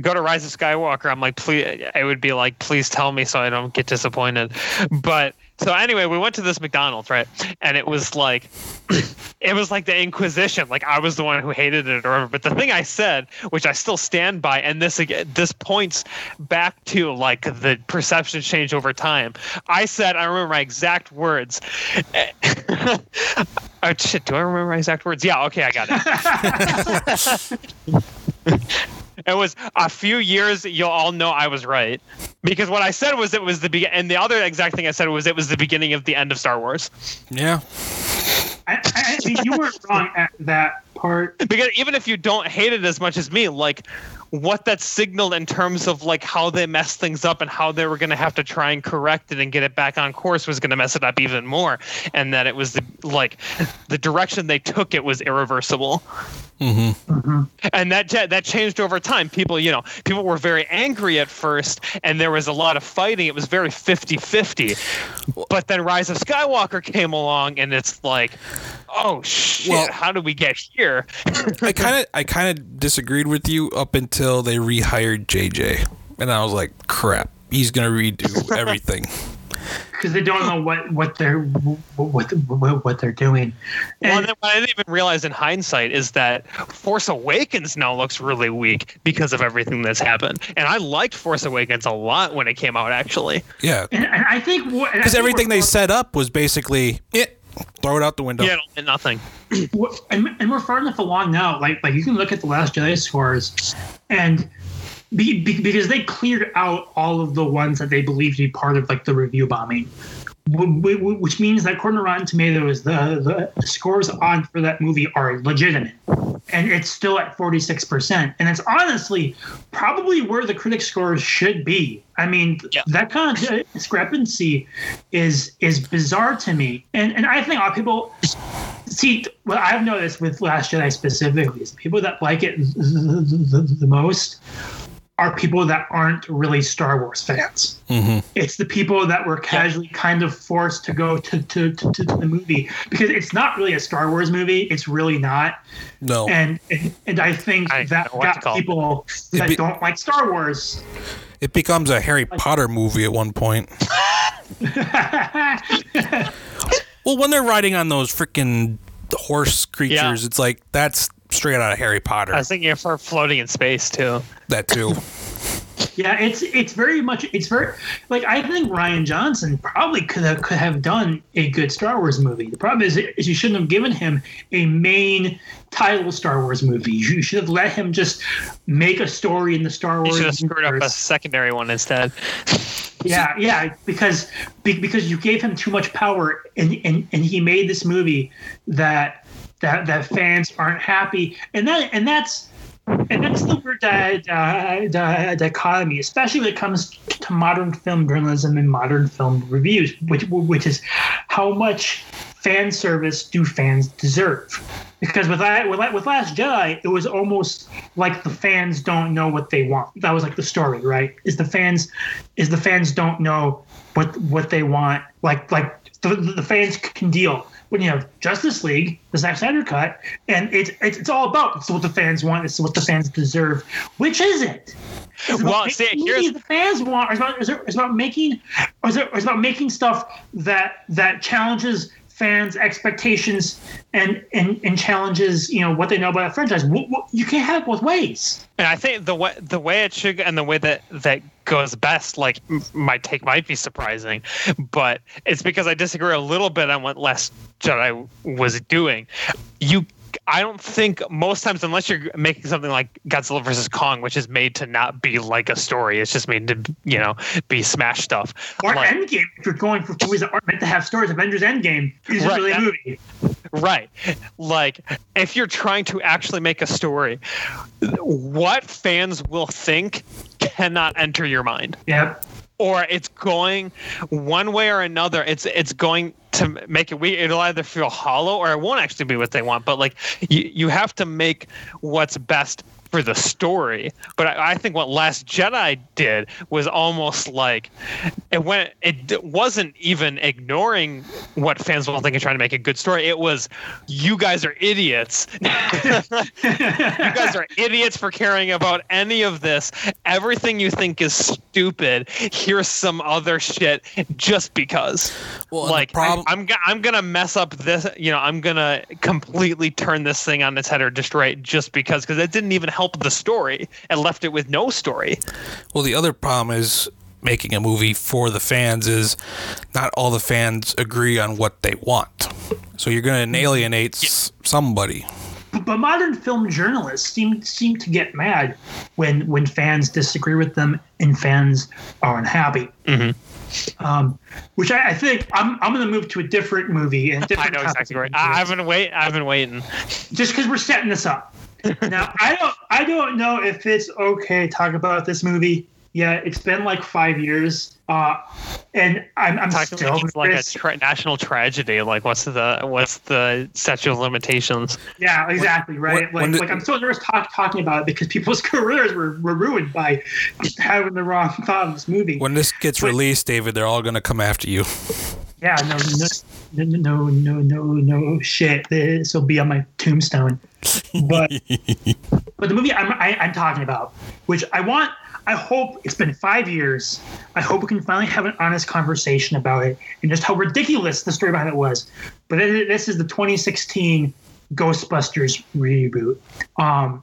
go to Rise of Skywalker. I'm like, please, I would be like, please tell me so I don't get disappointed. But so anyway, we went to this McDonald's, right? And it was like, it was like the Inquisition. Like I was the one who hated it or whatever. But the thing I said, which I still stand by, and this again, this points back to like the perception change over time. I said, I remember my exact words. oh shit! Do I remember my exact words? Yeah. Okay, I got it. It was a few years. You'll all know I was right because what I said was it was the be- and the other exact thing I said was it was the beginning of the end of Star Wars. Yeah. I, I, I you weren't wrong at that part. Because even if you don't hate it as much as me, like what that signaled in terms of like how they messed things up and how they were going to have to try and correct it and get it back on course was going to mess it up even more, and that it was the like the direction they took it was irreversible. Mm-hmm. and that that changed over time. People you know people were very angry at first and there was a lot of fighting. It was very 50-50 but then rise of skywalker came along and it's like oh shit Well- how did we get here? I kind of I kind of disagreed with you up until they rehired JJ, and I was like, crap, he's gonna redo everything. because they don't know what what they're what what, what they're doing. well, And then what I didn't even realize in hindsight is that Force Awakens now looks really weak because of everything that's happened. And I liked Force Awakens a lot when it came out, actually. Yeah, and, and I think what and I because everything they set up was basically it. Throw it out the window. Yeah, and nothing. What- and, and we're far enough along now. Like like you can look at the Last Jedi scores, and be, be, because they cleared out all of the ones that they believe to be part of like the review bombing, Wh- wh- which means that according to Rotten Tomatoes, the the scores on for that movie are legitimate, and it's still at forty six percent, and it's honestly probably where the critic scores should be. I mean, Yeah. that kind of discrepancy is is bizarre to me, and and I think a lot of people see what I've noticed with Last Jedi specifically is people that like it the, the, the, the most are people that aren't really Star Wars fans. hmm It's the people that were casually kind of forced to go to, to, to, to the movie because it's not really a Star Wars movie. It's really not. No, And and, and I think I that know what to got call it. people that be- don't like Star Wars. it becomes a Harry Potter movie at one point. Well, when they're riding on those freaking horse creatures, Yeah. it's like that's straight out of Harry Potter. I was thinking of her floating in space, too. that too. Yeah, it's it's very much it's very like I think Rian Johnson probably could have could have done a good Star Wars movie. The problem is, is you shouldn't have given him a main title Star Wars movie. You should have let him just make a story in the Star You Wars. should have screwed up a secondary one instead. Yeah, yeah, because because you gave him too much power, and, and and he made this movie that that that fans aren't happy, and that and that's and that's the di- dichotomy, especially when it comes to modern film journalism and modern film reviews, which which is how much fan service do fans deserve? Because with that, with, with Last Jedi, it was almost like the fans don't know what they want. That was like the story, right? Is the fans, is the fans don't know what what they want. Like like the, the fans can deal when you have Justice League, the Zack Snyder cut, and it's it's, it's all about it's what the fans want, it's what the fans deserve. Which is it? It's Well, see, here's- the fans want. Or it's about, is it, it's about making, is it's about making stuff that that challenges fans' expectations and and and challenges you know what they know about a franchise. You can't have it both ways. And I think the way the way it should and the way that that goes best, like my take might be surprising, but it's because I disagree a little bit on what Last Jedi was doing. You, I don't think most times, unless you're making something like Godzilla versus Kong, which is made to not be like a story, it's just made to you know be smash stuff. Or Like- Endgame, if you're going for movies that aren't meant to have stories, Avengers Endgame is Right, really a movie. Right. Like, if you're trying to actually make a story, what fans will think cannot enter your mind. Yep. Or it's going one way or another. It's it's going to make it weird. It'll either feel hollow or it won't actually be what they want. But like you, you have to make what's best for the story. But I, I think what Last Jedi did was almost like it went. It wasn't even ignoring what fans will think and trying to make a good story. It was you guys are idiots. you guys are idiots for caring about any of this. Everything you think is stupid. Here's some other shit just because. Well, like problem- I, am I'm gonna mess up this. You know, I'm gonna completely turn this thing on its head or destroy it just because because it didn't even help the story and left it with no story. Well, the other problem is making a movie for the fans is not all the fans agree on what they want. So you're going to alienate s somebody. but modern film journalists seem seem to get mad when when fans disagree with them and fans are unhappy. Um, which I, I think I'm I'm going to move to a different movie and a I different. know exactly right. I've been wait. I've been waiting. just because we're setting this up. Now I don't I don't know if it's okay to talk about this movie. Yeah, it's been like five years, uh, and I'm, I'm Talking still like it's like a tra- national tragedy. Like what's the what's the statute of limitations? Yeah, exactly, right? when- when like, did- like I'm so nervous talk, talking about it because people's careers were, were ruined by having the wrong thought of this movie. When this gets Wait. released, David, they're all going to come after you. Yeah, no, no, no, no, no, no shit. This will be on my tombstone. But but the movie I'm I, I'm talking about, which I want, I hope it's been five years. I hope we can finally have an honest conversation about it and just how ridiculous the story behind it was. But this is the 2016 Ghostbusters reboot. Um,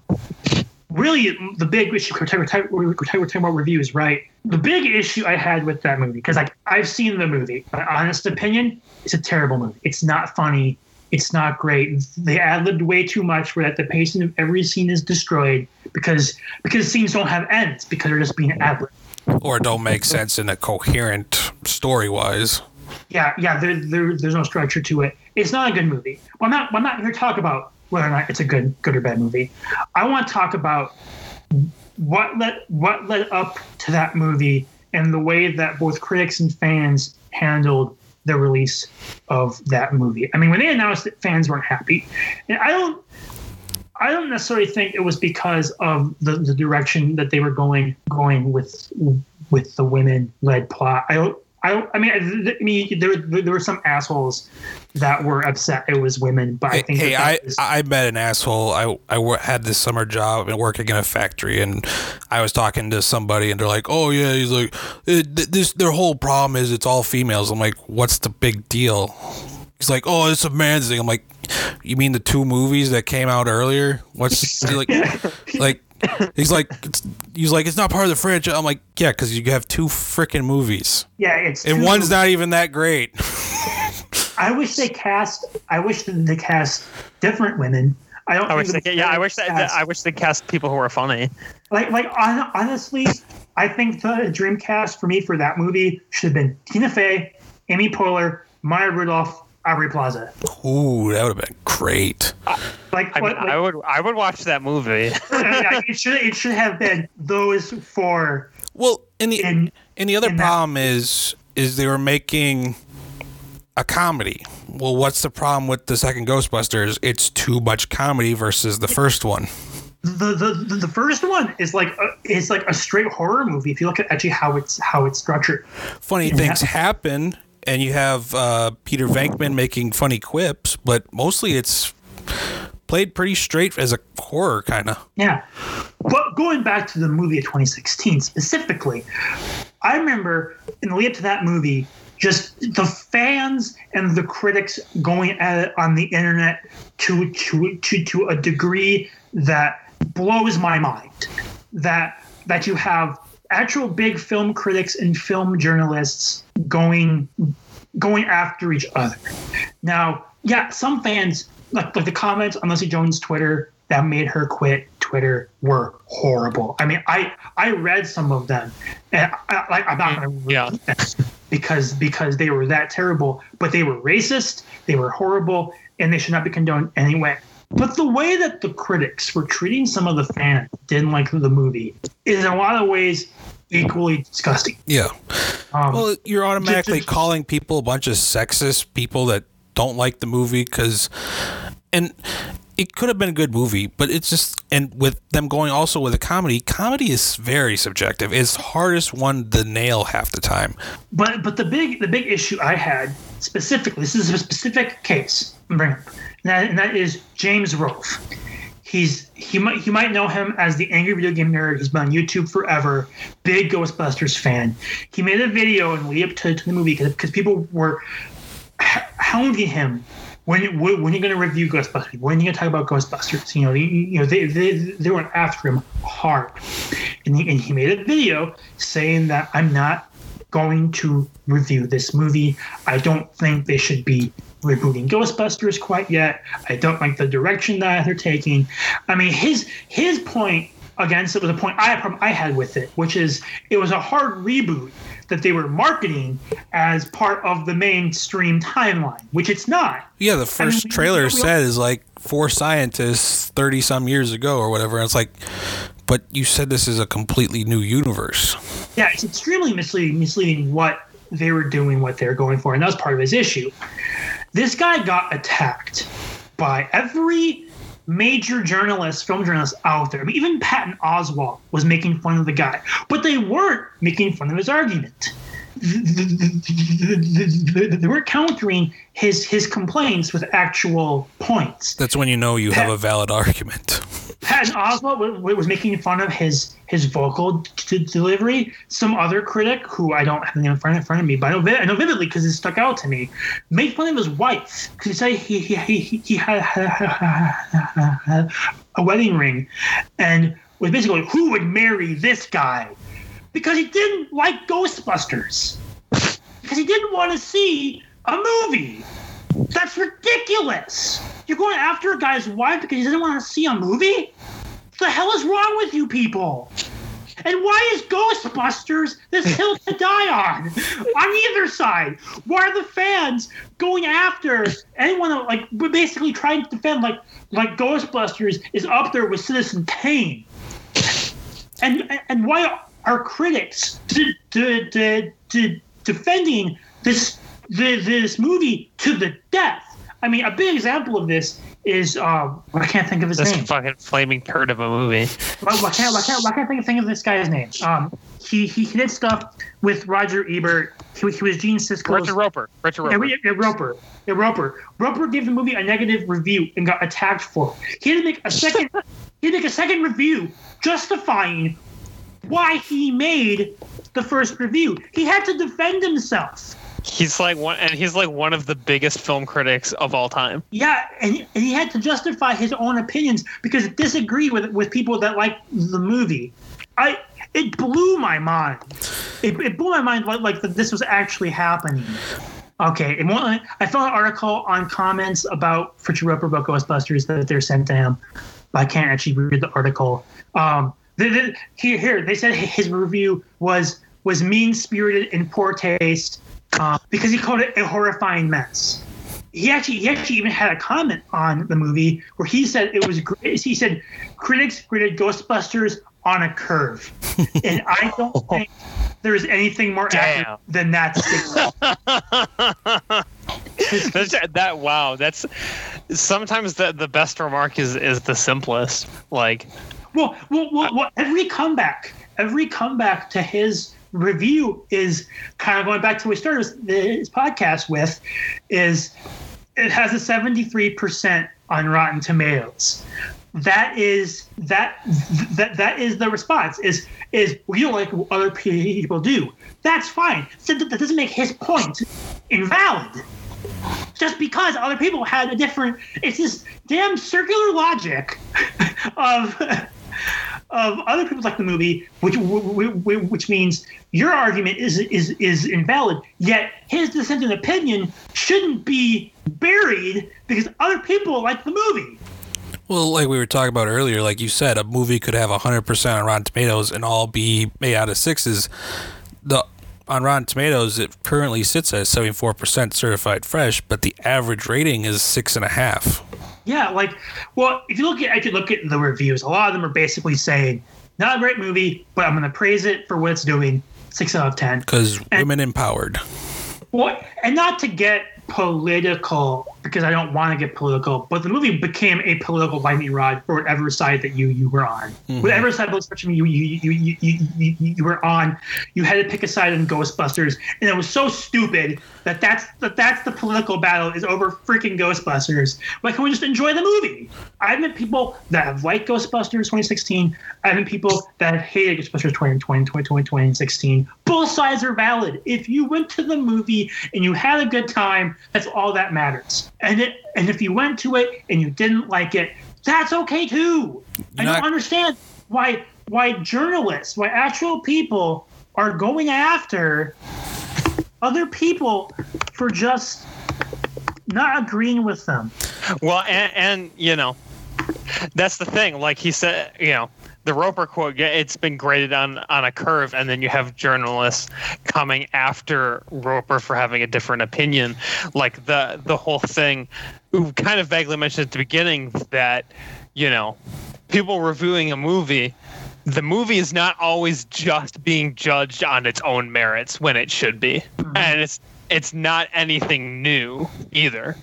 really, the big issue we're talking, about reviews, right? The big issue I had with that movie because like I've seen the movie. My honest opinion, it's a terrible movie. It's not funny. It's not great. They ad libbed way too much where that the pacing of every scene is destroyed because because scenes don't have ends because they're just being ad libbed. or don't make sense in a coherent story wise. Yeah, yeah. There, there, there's no structure to it. It's not a good movie. Well, I'm not. I'm not here to talk about whether or not it's a good, good or bad movie. I want to talk about what led what led up to that movie and the way that both critics and fans handled the release of that movie. I mean, when they announced it, fans weren't happy, and I don't. I don't necessarily think it was because of the, the direction that they were going going with with the women led plot. I. I, I mean, I, I mean, there, there were some assholes that were upset it was women, but I Hey, think hey, I, was- I met an asshole. I I had this summer job and working in a factory, and I was talking to somebody, and they're like, "Oh yeah," he's like, eh, "This their whole problem is it's all females." I'm like, "What's the big deal?" He's like, "Oh, it's a man's thing." I'm like, "You mean the two movies that came out earlier? What's like, like?" He's like, it's, he's like, it's not part of the franchise. I'm like, yeah, because you have two freaking movies, yeah, it's and too- one's not even that great. I wish they cast. I wish they cast different women. I don't. I wish they, yeah, I wish that, cast- I wish they cast people who are funny. like like hon- honestly I think the dream cast for me for that movie should have been Tina Fey, Amy Poehler, Maya Rudolph, Aubrey Plaza. Ooh, that would have been great. Uh, like, I, mean, like- I would I would watch that movie. yeah, it should it should have been those four Well, and the in and the other problem is is they were making a comedy. Well, what's the problem with the second Ghostbusters? It's too much comedy versus the first one. the, the the first one is like a, is like a straight horror movie if you look at actually how it's how it's structured. Funny things happen, and you have uh, Peter Venkman making funny quips, but mostly it's played pretty straight as a horror kind of. Yeah. But going back to the movie of 2016 specifically, I remember in the lead up to that movie, just the fans and the critics going at it on the internet to to to to a degree that blows my mind. That that you have actual big film critics and film journalists going going after each other. Now, yeah, some fans like like the comments on Leslie Jones' Twitter that made her quit Twitter were horrible. I mean, I I read some of them, and I, I'm not going to Yeah. because because they were that terrible, but they were racist, they were horrible, and they should not be condoned anyway. But the way that the critics were treating some of the fans didn't like the movie is in a lot of ways equally disgusting. Yeah. Um, Well, you're automatically just- calling people a bunch of sexist people that don't like the movie because, and it could have been a good movie, but it's just, and with them going also with a comedy, comedy is very subjective. It's hardest one to nail half the time. But but the big the big issue I had specifically this is a specific case I'm bringing up, and that, and that is James Rolfe. He's he might you might know him as the angry video game nerd. He's been on YouTube forever. Big Ghostbusters fan. He made a video in lead up to, to the movie because people were hounding him. When when when are you going to review Ghostbusters? When are you going to talk about Ghostbusters? You know, you, you know they, they they went after him hard, and he, and he made a video saying that I'm not going to review this movie. I don't think they should be rebooting Ghostbusters quite yet. I don't like the direction that they're taking. I mean, his his point against it was a point I I had with it, which is it was a hard reboot that they were marketing as part of the mainstream timeline, which it's not. Yeah, the first we- trailer we- said is like four scientists 30 some years ago or whatever. And it's like, but you said this is a completely new universe. Yeah, it's extremely misleading, misleading what they were doing, what they were going for, and that was part of his issue. This guy got attacked by every major journalist, film journalist out there. I mean, even Patton Oswalt was making fun of the guy, but they weren't making fun of his argument. They weren't countering his his complaints with actual points. That's when you know you have a valid argument. Patton Oswalt wa- wa- was making fun of his his vocal delivery. Some other critic, who I don't have in front, in front of me, but I know, I know vividly because it stuck out to me, made fun of his wife because he said he he, he, he had a wedding ring, and was basically who would marry this guy because he didn't like Ghostbusters because he didn't want to see a movie. That's ridiculous. You're going after a guy's wife because he doesn't want to see a movie? What the hell is wrong with you people? And why is Ghostbusters this hill to die on? on either side. Why are the fans going after anyone that, like we're basically trying to defend like like Ghostbusters is up there with Citizen Kane? And and why are critics d- d- d- defending this the, this movie to the death? I mean, a big example of this is um, I can't think of his This name. fucking flaming turd of a movie. Why, why can't why can't why can't think, think of this guy's name? Um, he, he did stuff with Roger Ebert. He, he was Gene Siskel. Richard Roeper. Richard yeah, Roeper. yeah, Roeper. Yeah, Roeper. Roeper gave the movie a negative review and got attacked for it. He had to make a second. he had to make a second review justifying why he made the first review. He had to defend himself. He's like one, and he's like one of the biggest film critics of all time. Yeah, and, and he had to justify his own opinions because it disagreed with with people that liked the movie. I it blew my mind. It, it blew my mind like, like that this was actually happening. Okay, and one, I found an article on comments about Richard Roeper about Ghostbusters that they're sent to him. But I can't actually read the article. Um, the, the, here, here they said his review was was mean spirited and poor taste uh, because he called it a horrifying mess. He actually he actually even had a comment on the movie where he said it was great. He said critics graded Ghostbusters on a curve, and I don't think there's anything more Damn. accurate than that statement. That's, that wow, that's sometimes the the best remark is is the simplest. Like, Well, well, well, well, every comeback, every comeback to his review is kind of going back to what we started this, podcast with, is it has a seventy-three percent on Rotten Tomatoes. That is that that that is the response. Is is we don't like what other people do. That's fine. So that doesn't make his point invalid just because other people had a different it's this damn circular logic of of other people like the movie which which means your argument is is is invalid yet his dissenting opinion shouldn't be buried because other people like the movie Well, like we were talking about earlier, like you said, a movie could have 100% on Rotten Tomatoes and all be made out of sixes. The on Rotten Tomatoes, it currently sits at 74% certified fresh, but the average rating is six and a half. Yeah, like, well, if you look at if you look at the reviews, a lot of them are basically saying, "Not a great movie, but I'm going to praise it for what it's doing." Six out of ten. Because women empowered. Well, and not to get political because I don't want to get political, but the movie became a political lightning rod for whatever side that you you were on. Mm-hmm. Whatever side of the spectrum you you, you, you, you, you you were on, you had to pick a side in Ghostbusters, and it was so stupid that that's that that's the political battle is over freaking Ghostbusters. Why can't we just enjoy the movie? I've met people that have liked Ghostbusters 2016. I've met people that have hated Ghostbusters 2020, 2020, 2016. Both sides are valid. If you went to the movie and you had a good time, that's all that matters. And it and if you went to it and you didn't like it, that's okay too. I Not- don't understand why why journalists, why actual people are going after other people for just not agreeing with them. well, and, and you know, that's the thing. Like he said, you know, the Roeper quote, yeah, it's been graded on on a curve, and then you have journalists coming after Roeper for having a different opinion. Like the the whole thing, we kind of vaguely mentioned at the beginning that, you know, people reviewing a movie. The movie is not always just being judged on its own merits when it should be, mm-hmm. and it's it's not anything new either.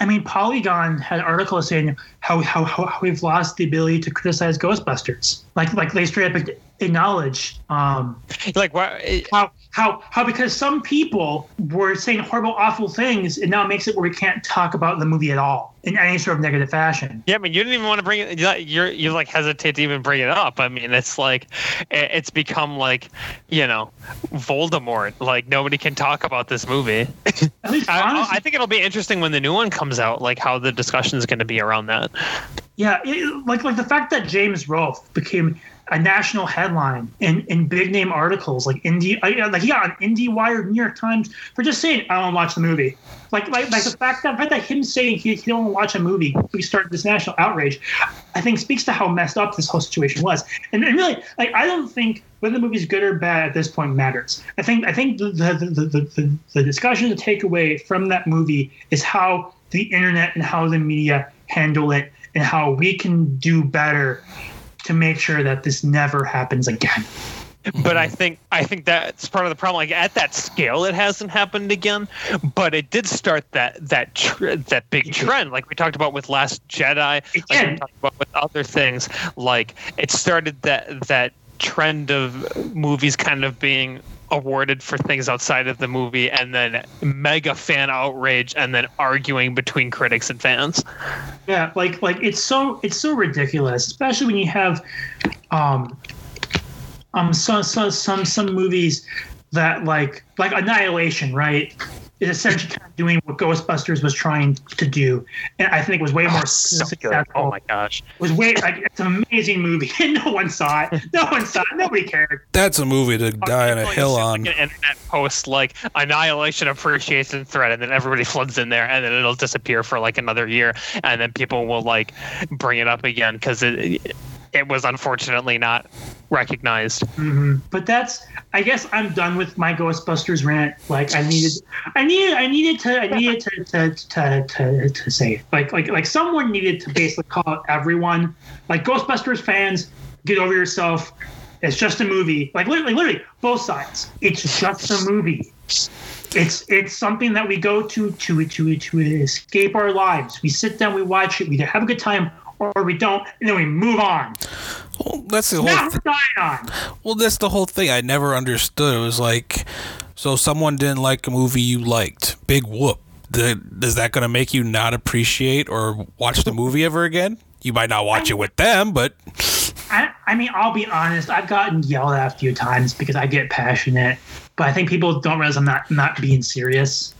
I, mean, Polygon had articles saying how, how, how we've lost the ability to criticize Ghostbusters. Like, like they straight up acknowledge um, Like, why? how, how, how because some people were saying horrible, awful things, and now it makes it where we can't talk about the movie at all in any sort of negative fashion. Yeah, I mean, you didn't even want to bring it. you- You're you like hesitate to even bring it up. I mean, it's like it's become like you know, Voldemort. Like nobody can talk about this movie. At least, I, honestly, I think it'll be interesting when the new one comes out. Like how the discussion is going to be around that. Yeah, it, like like the fact that James Rolfe became a national headline in, in big name articles like Indie, uh, like he got on IndieWire, New York Times for just saying I don't watch the movie. Like like like the fact that fact that him saying he, he don't watch a movie, we started this national outrage. I think speaks to how messed up this whole situation was. And, and really, like I don't think whether the movie's good or bad at this point matters. I think I think the the the, the, the, the discussion to take away from that movie is how the internet and how the media handle it and how we can do better to make sure that this never happens again. But I think I think that's part of the problem. Like at that scale, it hasn't happened again. But it did start that that tr- that big trend, like we talked about with Last Jedi. Like we talked about with other things. Like it started that that trend of movies kind of being awarded for things outside of the movie, and then mega fan outrage, and then arguing between critics and fans. Yeah, like like it's so it's so ridiculous, especially when you have um um some some some some movies that like like Annihilation, right? Is essentially kind of doing what Ghostbusters was trying to do, and I think it was way ah, more So good. successful. Oh my gosh. It was way like it's an amazing movie, and no one saw it. No one saw it. Nobody cared. That's a movie to die on a hill it's on. Like an internet post like annihilation appreciation thread, and then everybody floods in there, and then it'll disappear for like another year, and then people will like bring it up again because it. it was unfortunately not recognized. hmm But that's, I guess, I'm done with my Ghostbusters rant. Like, I needed, I needed, I needed to, I needed to, to, to, to, to say it. Like, like, like, someone needed to basically call everyone. Like, Ghostbusters fans, get over yourself. It's just a movie. Like, literally, literally, both sides. It's just a movie. It's it's something that we go to to to to escape our lives. We sit down, we watch it, we have a good time or we don't, and then we move on. Well, that's the whole. Not th- on. well, that's the whole thing. I never understood. It was like, so someone didn't like a movie you liked. Big whoop. Th- Is that going to make you not appreciate or watch the movie ever again? You might not watch it with them, but I, I mean, I'll be honest. I've gotten yelled at a few times because I get passionate, but I think people don't realize I'm not not being serious.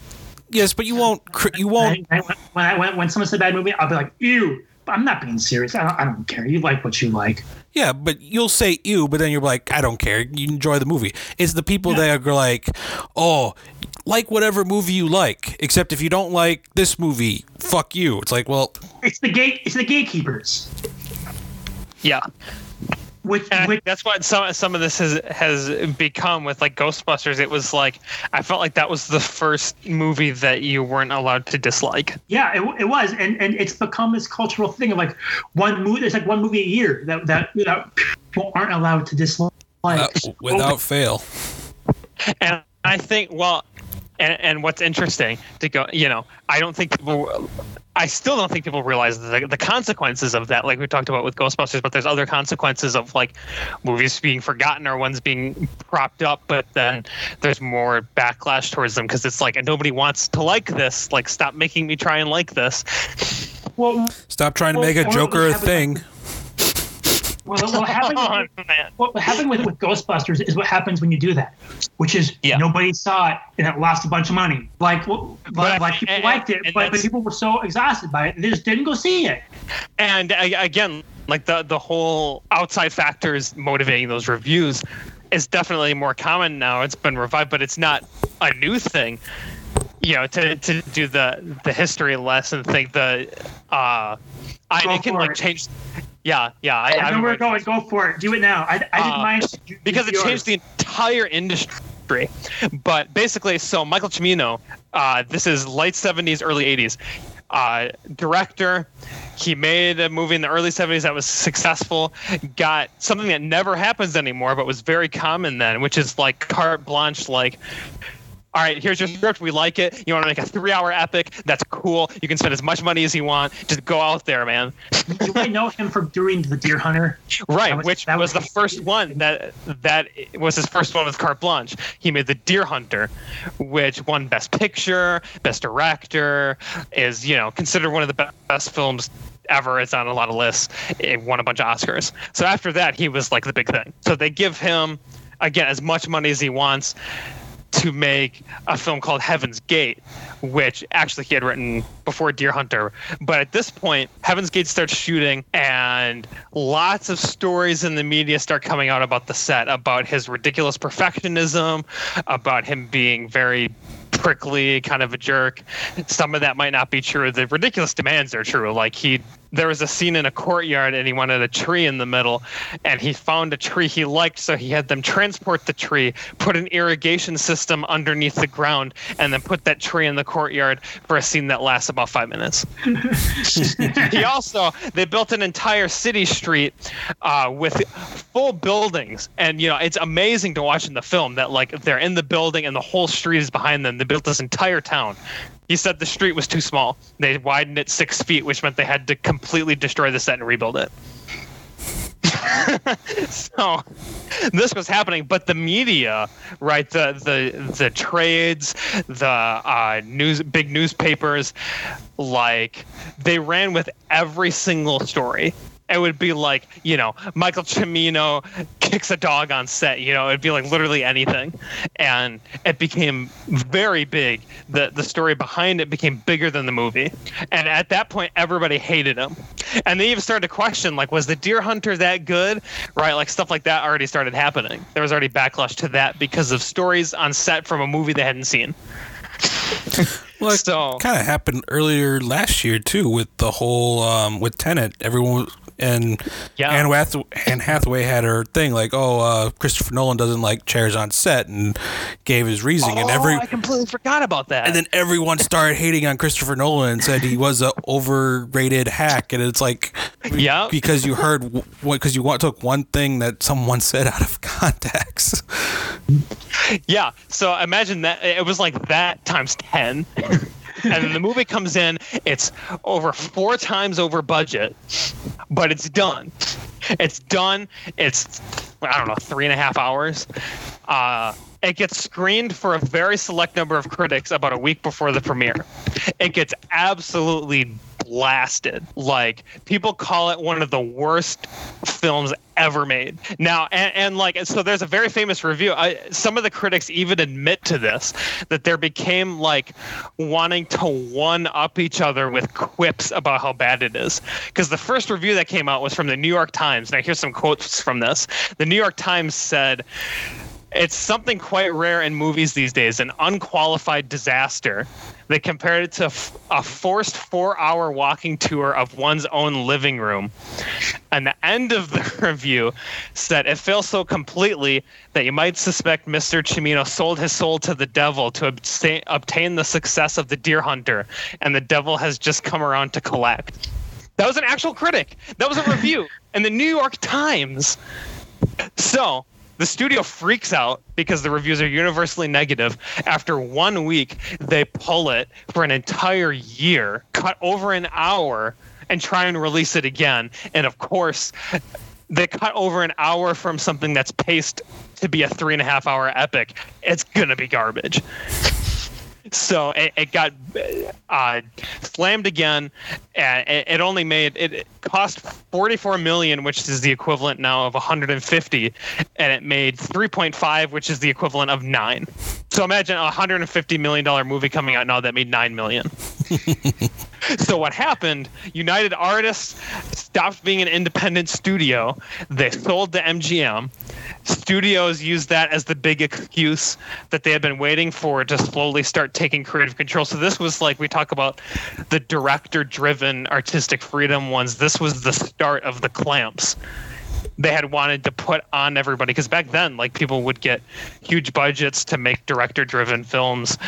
yes, but you won't. You won't. I, I, when I when, when someone says a bad movie, I'll be like, "Ew!" But I'm not being serious. I don't, I don't care. You like what you like. Yeah, but you'll say ew, but then you're like, I don't care. You enjoy the movie. It's the people that are like, oh, like whatever movie you like, except if you don't like this movie, fuck you. It's like, well, It's the gate. It's the gatekeepers. Yeah. Which, which that's what some some of this has has become with like Ghostbusters. It was like I felt like that was the first movie that you weren't allowed to dislike. yeah, it, it was, and and it's become this cultural thing of like one movie. There's like one movie a year that that, that people aren't allowed to dislike. uh, without fail. And I think well, and and what's interesting to go, you know, I don't think people. I still don't think people realize the, the consequences of that, like we talked about with Ghostbusters. But there's other consequences of like movies being forgotten or ones being propped up, but then there's more backlash towards them because it's like nobody wants to like this. Like, stop making me try and like this. well, Stop trying to make a Joker a have it- thing. Well, what happened? On, what happened with, with Ghostbusters is what happens when you do that, which is Yeah. nobody saw it and it lost a bunch of money. Like, well, But- like, like people and- liked it, but, but people were so exhausted by it, they just didn't go see it. and again like the the whole outside factors motivating those reviews is definitely more common now it's been revived but it's not a new thing you know to, to do the the history lesson thing the uh i Go it can like it. change yeah yeah i, I we're going. Go for it. Do it now. I, I didn't Uh, mind you- because it yours. changed the entire industry. But basically, so Michael Cimino, uh, this is late 70s, early 80s. Uh, director, he made a movie in the early 70s that was successful, got something that never happens anymore, but was very common then, which is like carte blanche, like, all right, here's your script. We like it. You want to make a three hour epic? That's cool. You can spend as much money as you want. Just go out there, man. you might know him from doing The Deer Hunter. Right, That was- which that was, was- the first one that that was his first one with carte blanche. He made the Deer Hunter, which won Best Picture, Best Director, is you know considered one of the best films ever. It's on a lot of lists. It won a bunch of Oscars. So after that, he was like the big thing. So they give him again as much money as he wants to make a film called Heaven's Gate, which actually he had written before Deer Hunter. But at this point, Heaven's Gate starts shooting, and lots of stories in the media start coming out about the set, about his ridiculous perfectionism, about him being very prickly, kind of a jerk. Some of that might not be true. The ridiculous demands are true. Like he there was a scene in a courtyard and he wanted a tree in the middle and he found a tree he liked so he had them transport the tree put an irrigation system underneath the ground and then put that tree in the courtyard for a scene that lasts about five minutes. He also they built an entire city street uh, with full buildings. And you know it's amazing to watch in the film that like they're in the building and the whole street is behind them. They built this entire town he said the street was too small. They widened it six feet which meant they had to completely destroy the set and rebuild it. So this was happening but the media right the the the trades the uh, news big newspapers like they ran with every single story it would be like you know michael cimino kicks a dog on set you know it'd be like literally anything. And it became very big. The the story behind it became bigger than the movie. And at that point everybody hated him. And they even started to question like was the deer hunter that good? Right? Like stuff like that already started happening. There was already backlash to that because of stories on set from a movie they hadn't seen. Well, it So- kind of happened earlier last year too with the whole um, with Tenet. Everyone And Yeah. Anne, Hath- Anne Hathaway had her thing like, oh, uh, Christopher Nolan doesn't like chairs on set, and gave his reasoning. and every oh, I completely forgot about that. and then everyone started hating on Christopher Nolan and said he was a overrated hack. And it's like, yeah, because you heard because you took one thing that someone said out of context. yeah. So imagine that it was like that times ten. and then the movie comes in, it's over four times over budget, but it's done. It's done. It's I don't know, three and a half hours. Uh, it gets screened for a very select number of critics about a week before the premiere. It gets absolutely blasted. Like people call it one of the worst films ever made. Now, and, and like, so there's a very famous review. I, some of the critics even admit to this that there became like wanting to one up each other with quips about how bad it is. Because the first review that came out was from the New York Times. Now, here's some quotes from this. The New York Times said, it's something quite rare in movies these days an unqualified disaster. They compared it to a forced four hour walking tour of one's own living room. And the end of the review said it fails so completely that you might suspect Mr. Cimino sold his soul to the devil to obtain, obtain the success of the deer hunter, and the devil has just come around to collect. That was an actual critic. That was a review in the New York Times. So, the studio freaks out because the reviews are universally negative. After one week, they pull it for an entire year, cut over an hour, and try and release it again. And of course, they cut over an hour from something that's paced to be a three and a half hour epic. It's going to be garbage. So it, it got uh, slammed again. And it, it only made it cost 44 million, which is the equivalent now of 150, and it made 3.5, which is the equivalent of nine. So imagine a 150 million dollar movie coming out now that made nine million. so what happened? United Artists stopped being an independent studio. They sold to MGM. Studios used that as the big excuse that they had been waiting for to slowly start taking creative control. So this was like we talk about the director-driven artistic freedom ones. This was the start of the clamps. They had wanted to put on everybody because back then like people would get huge budgets to make director driven films.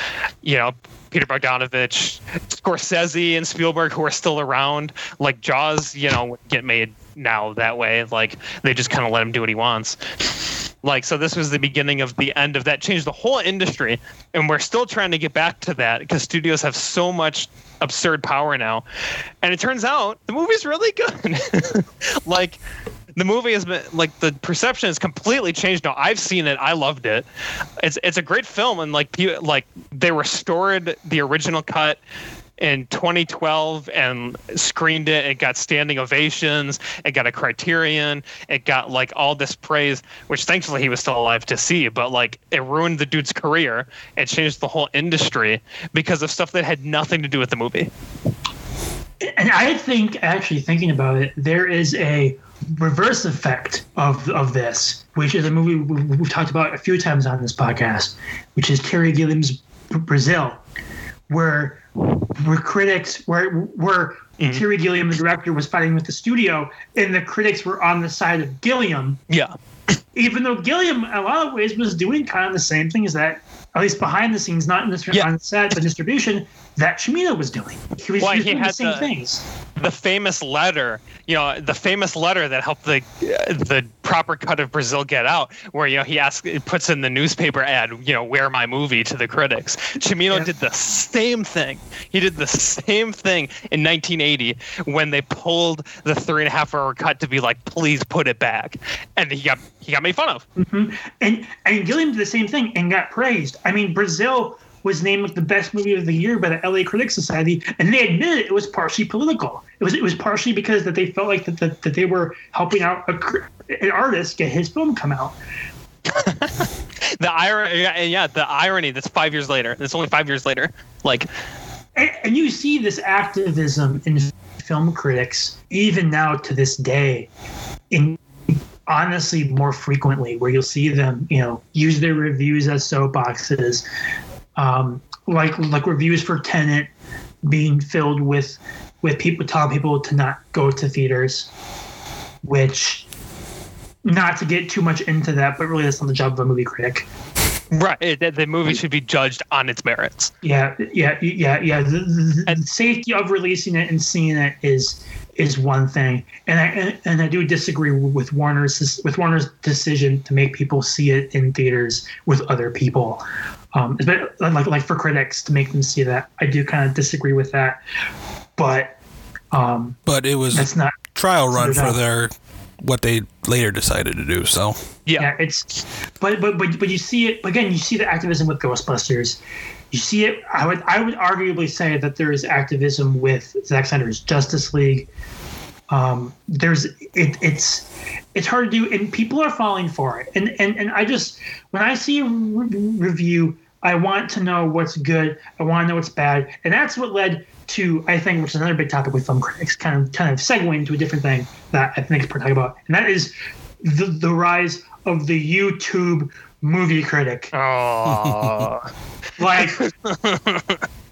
You know peter bogdanovich scorsese and spielberg who are still around. Like jaws you know get made now that way. Like they just kind of let him do what he wants like so this was the beginning of the end of that. Changed the whole industry and we're still trying to get back to that because studios have so much absurd power now. And it turns out the movie's really good. Like the movie has been like the perception has completely changed. Now i've seen it. I loved it. It's it's a great film and like like they restored the original cut in 2012 and screened it. It got standing ovations. It got a criterion. It got like all this praise, which thankfully he was still alive to see. But like it ruined the dude's career. It changed the whole industry because of stuff that had nothing to do with the movie. And I think, actually thinking about it, there is a reverse effect of of this, which is a movie we've talked about a few times on this podcast, which is Terry Gilliam's Brazil, where where critics where where mm-hmm. Terry Gilliam, the director, was fighting with the studio, and the critics were on the side of Gilliam. Yeah. Even though Gilliam, in a lot of ways, was doing kind of the same thing as that, at least behind the scenes, not in the yeah. on the set, but distribution, that Cimino was doing. He was, well, he was he doing the same the, things. The famous letter, you know, the famous letter that helped the the proper cut of Brazil get out, where you know he asks, it puts in the newspaper ad, you know, where my movie to the critics. Cimino yeah. did the same thing. He did the same thing in 1980 when they pulled the three and a half hour cut to be like, please put it back, and he got he got made fun of. Mm-hmm. And and Gilliam did the same thing and got praised. I mean, Brazil was named the best movie of the year by the LA Critics Society, and they admitted it was partially political. It was it was partially because that they felt like that that, that they were helping out a, an artist get his film come out. the irony, yeah, the irony. That's five years later. It's only five years later. Like, and, and you see this activism in film critics even now to this day. In honestly more frequently where you'll see them you know use their reviews as soapboxes um, like like reviews for Tenet being filled with with people telling people to not go to theaters. which not to get too much into that, but really that's not the job of a movie critic. Right. It, the- movie should be judged on its merits. Yeah, yeah, yeah, yeah. The, the, the And- safety of releasing it and seeing it is is one thing, and I and, and I do disagree with Warner's with Warner's decision to make people see it in theaters with other people. Um, it's been- like like for critics to make them see that. I do kind of disagree with that, but um, But it was that's not trial run for their what they later decided to do. So Yeah. yeah it's but but but but you see it again you see the activism with ghostbusters you see it i would i would arguably say that there is activism with Zack Snyder's justice league. Um there's it it's it's hard to do and people are falling for it. And and, and i just when i see a re- review i want to know what's good i want to know what's bad. And that's what led to i think which is another big topic with film critics kind of kind of segueing to a different thing that i think is worth talking about. And that is the, the rise of the youtube movie critic Oh. like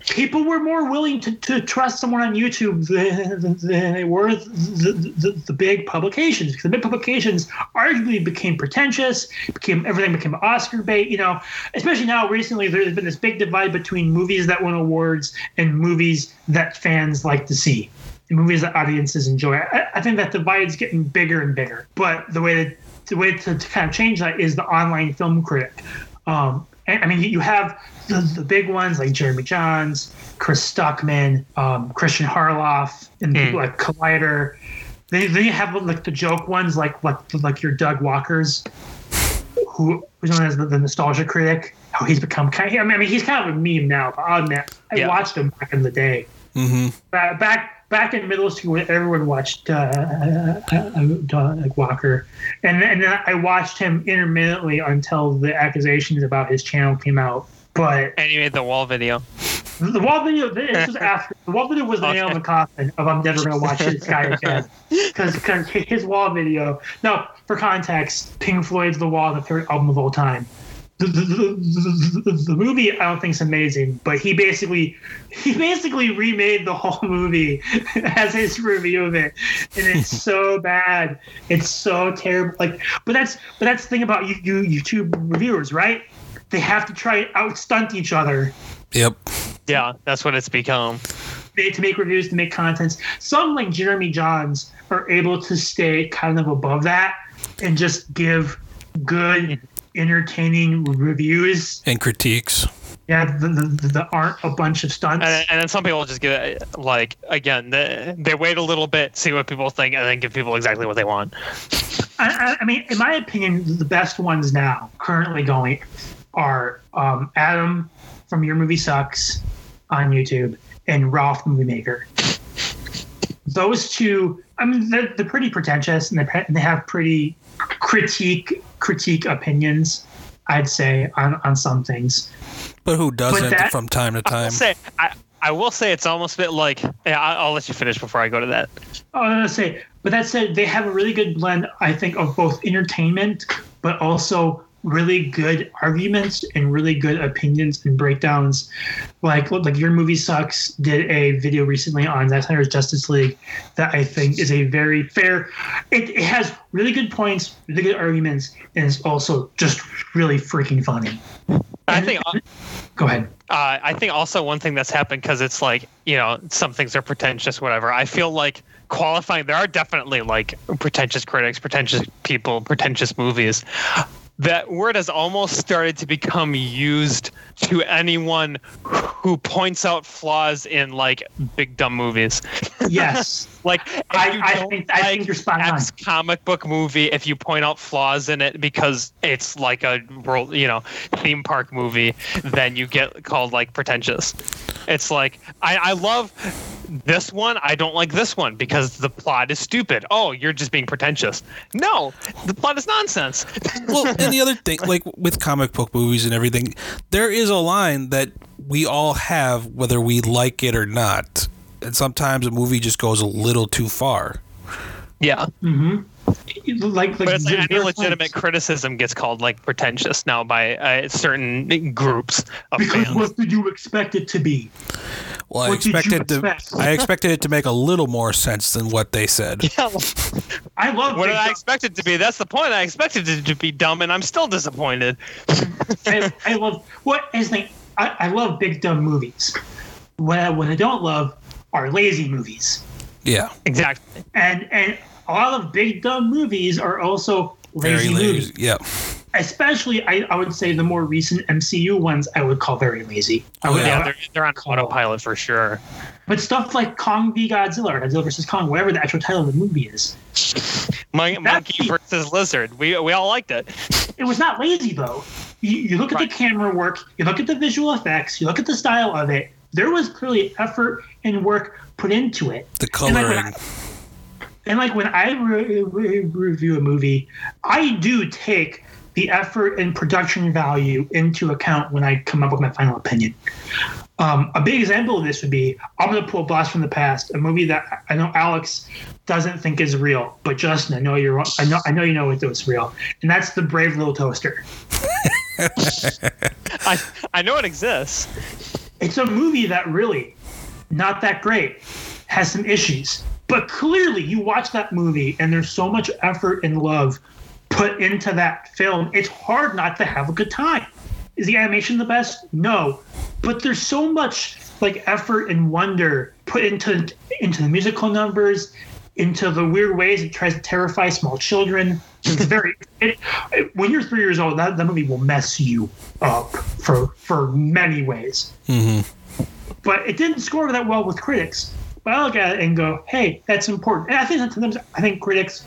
people were more willing to, to trust someone on YouTube than, than they were the, the, the big publications because the big publications arguably became pretentious, became everything became Oscar bait. You know, especially now recently there's been this big divide between movies that win awards and movies that fans like to see. Movies that audiences enjoy. I, I think that divide is getting bigger and bigger. But the way that the way to, to kind of change that is the online film critic. Um, and, I mean, you have the, the big ones like Jeremy Jahns, Chris Stuckmann, um, Christian Harloff, and people like Collider. Then, then you have like the joke ones like like like your Doug Walker's, who who's known as the, the nostalgia critic. How he's become kind. Of, I mean, he's kind of a meme now. But I'll admit, I Yeah. watched him back in the day. hmm Ba- back back in middle school, everyone watched uh, uh, uh, Doug Walker, and then, and then I watched him intermittently until the accusations about his channel came out. But and you made the wall video. the wall video, this was after the wall video was the nail in the coffin of I'm never gonna watch this guy again because his wall video. No, for context, Pink Floyd's The Wall, the favorite album of all time. The, the, the, the, the movie I don't think is amazing, but he basically he basically remade the whole movie as his review of it, and it's so bad, it's so terrible. Like, but that's but that's the thing about you, you YouTube reviewers, right? They have to try and outstunt each other Yep. Yeah, that's what it's become. they- to make reviews, to make contents. Some like Jeremy Jahns are able to stay kind of above that and just give good, entertaining reviews. And critiques. Yeah, the, the, the aren't a bunch of stunts. And, and then some people just get it, like again, they, they wait a little bit, see what people think, and then give people exactly what they want. I, I, I mean, in my opinion, the best ones now currently going are um, Adam from Your Movie Sucks on YouTube and Ralph the Movie Maker. Those two, I mean, they're, they're pretty pretentious and they, and they have pretty critique critique opinions. I'd say on on some things. But who doesn't that- from time to time? I will time? say, I, I will say it's almost a bit like. Yeah, I, I'll let you finish before I go to that. Oh, I was gonna say, but that said, they have a really good blend, I think, of both entertainment, but also really good arguments and really good opinions and breakdowns. Like, like your movie sucks did a video recently on Zack Snyder's Justice League that I think is a very fair. It, it has really good points, really good arguments, and it's also just really freaking funny. I think. Go ahead. Uh, I think also one thing that's happened because it's like you know some things are pretentious, whatever. I feel like qualifying. There are definitely like pretentious critics, pretentious people, pretentious movies. That word has almost started to become used to anyone who points out flaws in like big dumb movies. Yes. Like I- you I don't think- I think you're spot on. Comic book movie, if you point out flaws in it because it's like a world, you know, theme park movie, then you get called like pretentious. It's like I, I love this one. I don't like this one because the plot is stupid. Oh, you're just being pretentious. No, the plot is nonsense. well, and the other thing, like with comic book movies and everything, there is a line that we all have, whether we like it or not. And sometimes a movie just goes a little too far. Yeah, Like, like but it's like any legitimate times- criticism gets called like pretentious now by uh, certain groups of Because fans. what did you expect it to be? Well, I What did expected to. expect? I expected it to make a little more sense than what they said. Yeah, I love what did I dumb- expect it to be? That's the point. I expected it to be dumb, and I'm still disappointed. I, I love what is the I, I love big dumb movies. What I, what I don't love are lazy movies. Yeah, Exactly. And and a lot of big dumb movies are also lazy very movies. Yeah, Especially I, I would say the more recent MCU ones I would call very lazy. I Oh, would, Yeah, I- they're, they're on autopilot for sure. but stuff like Kong v Godzilla or Godzilla vs. Kong, whatever the actual title of the movie is. Mon- Monkey That's- versus lizard. We we all liked it. It was not lazy though. You, you look at Right. the camera work, you look at the visual effects, you look at the style of it. There was clearly effort and work put into it. the And like, when coloring. I- And like when I re- re- review a movie, I do take the effort and production value into account when I come up with my final opinion. Um, a big example of this would be I'm going to pull Blast from the Past, a movie that I know Alex doesn't think is real, but Justin, I know you're I know I know you know it it's real, and that's the Brave Little Toaster. I I know it exists. It's a movie that really not that great, has some issues. But clearly you watch that movie and there's so much effort and love put into that film. It's hard not to have a good time. Is the animation the best? No. But there's so much like effort and wonder put into into the musical numbers, into the weird ways it tries to terrify small children. It's very it, it- when you're three years old, that, that movie will mess you up for for many ways hmm but it didn't score that well with critics. But I look at it and go, "Hey, that's important." And I think that sometimes I think critics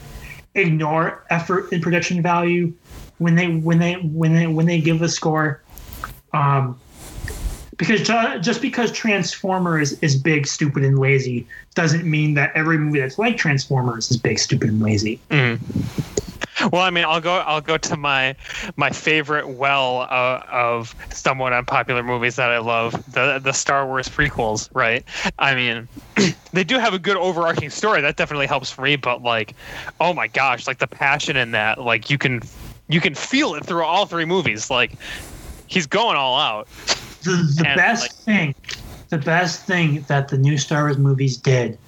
ignore effort and production value when they when they when they when they give a score. Um, because just because Transformers is big, stupid, and lazy doesn't mean that every movie that's like Transformers is big, stupid, and lazy. Well, I mean, I'll go. I'll go to my my favorite well uh, of somewhat unpopular movies that I love the the Star Wars prequels. Right? I mean, they do have a good overarching story that definitely helps for me. But like, oh my gosh, like the passion in that, like you can you can feel it through all three movies. Like he's going all out. the, the And, best like- thing the best thing that the new star wars movies did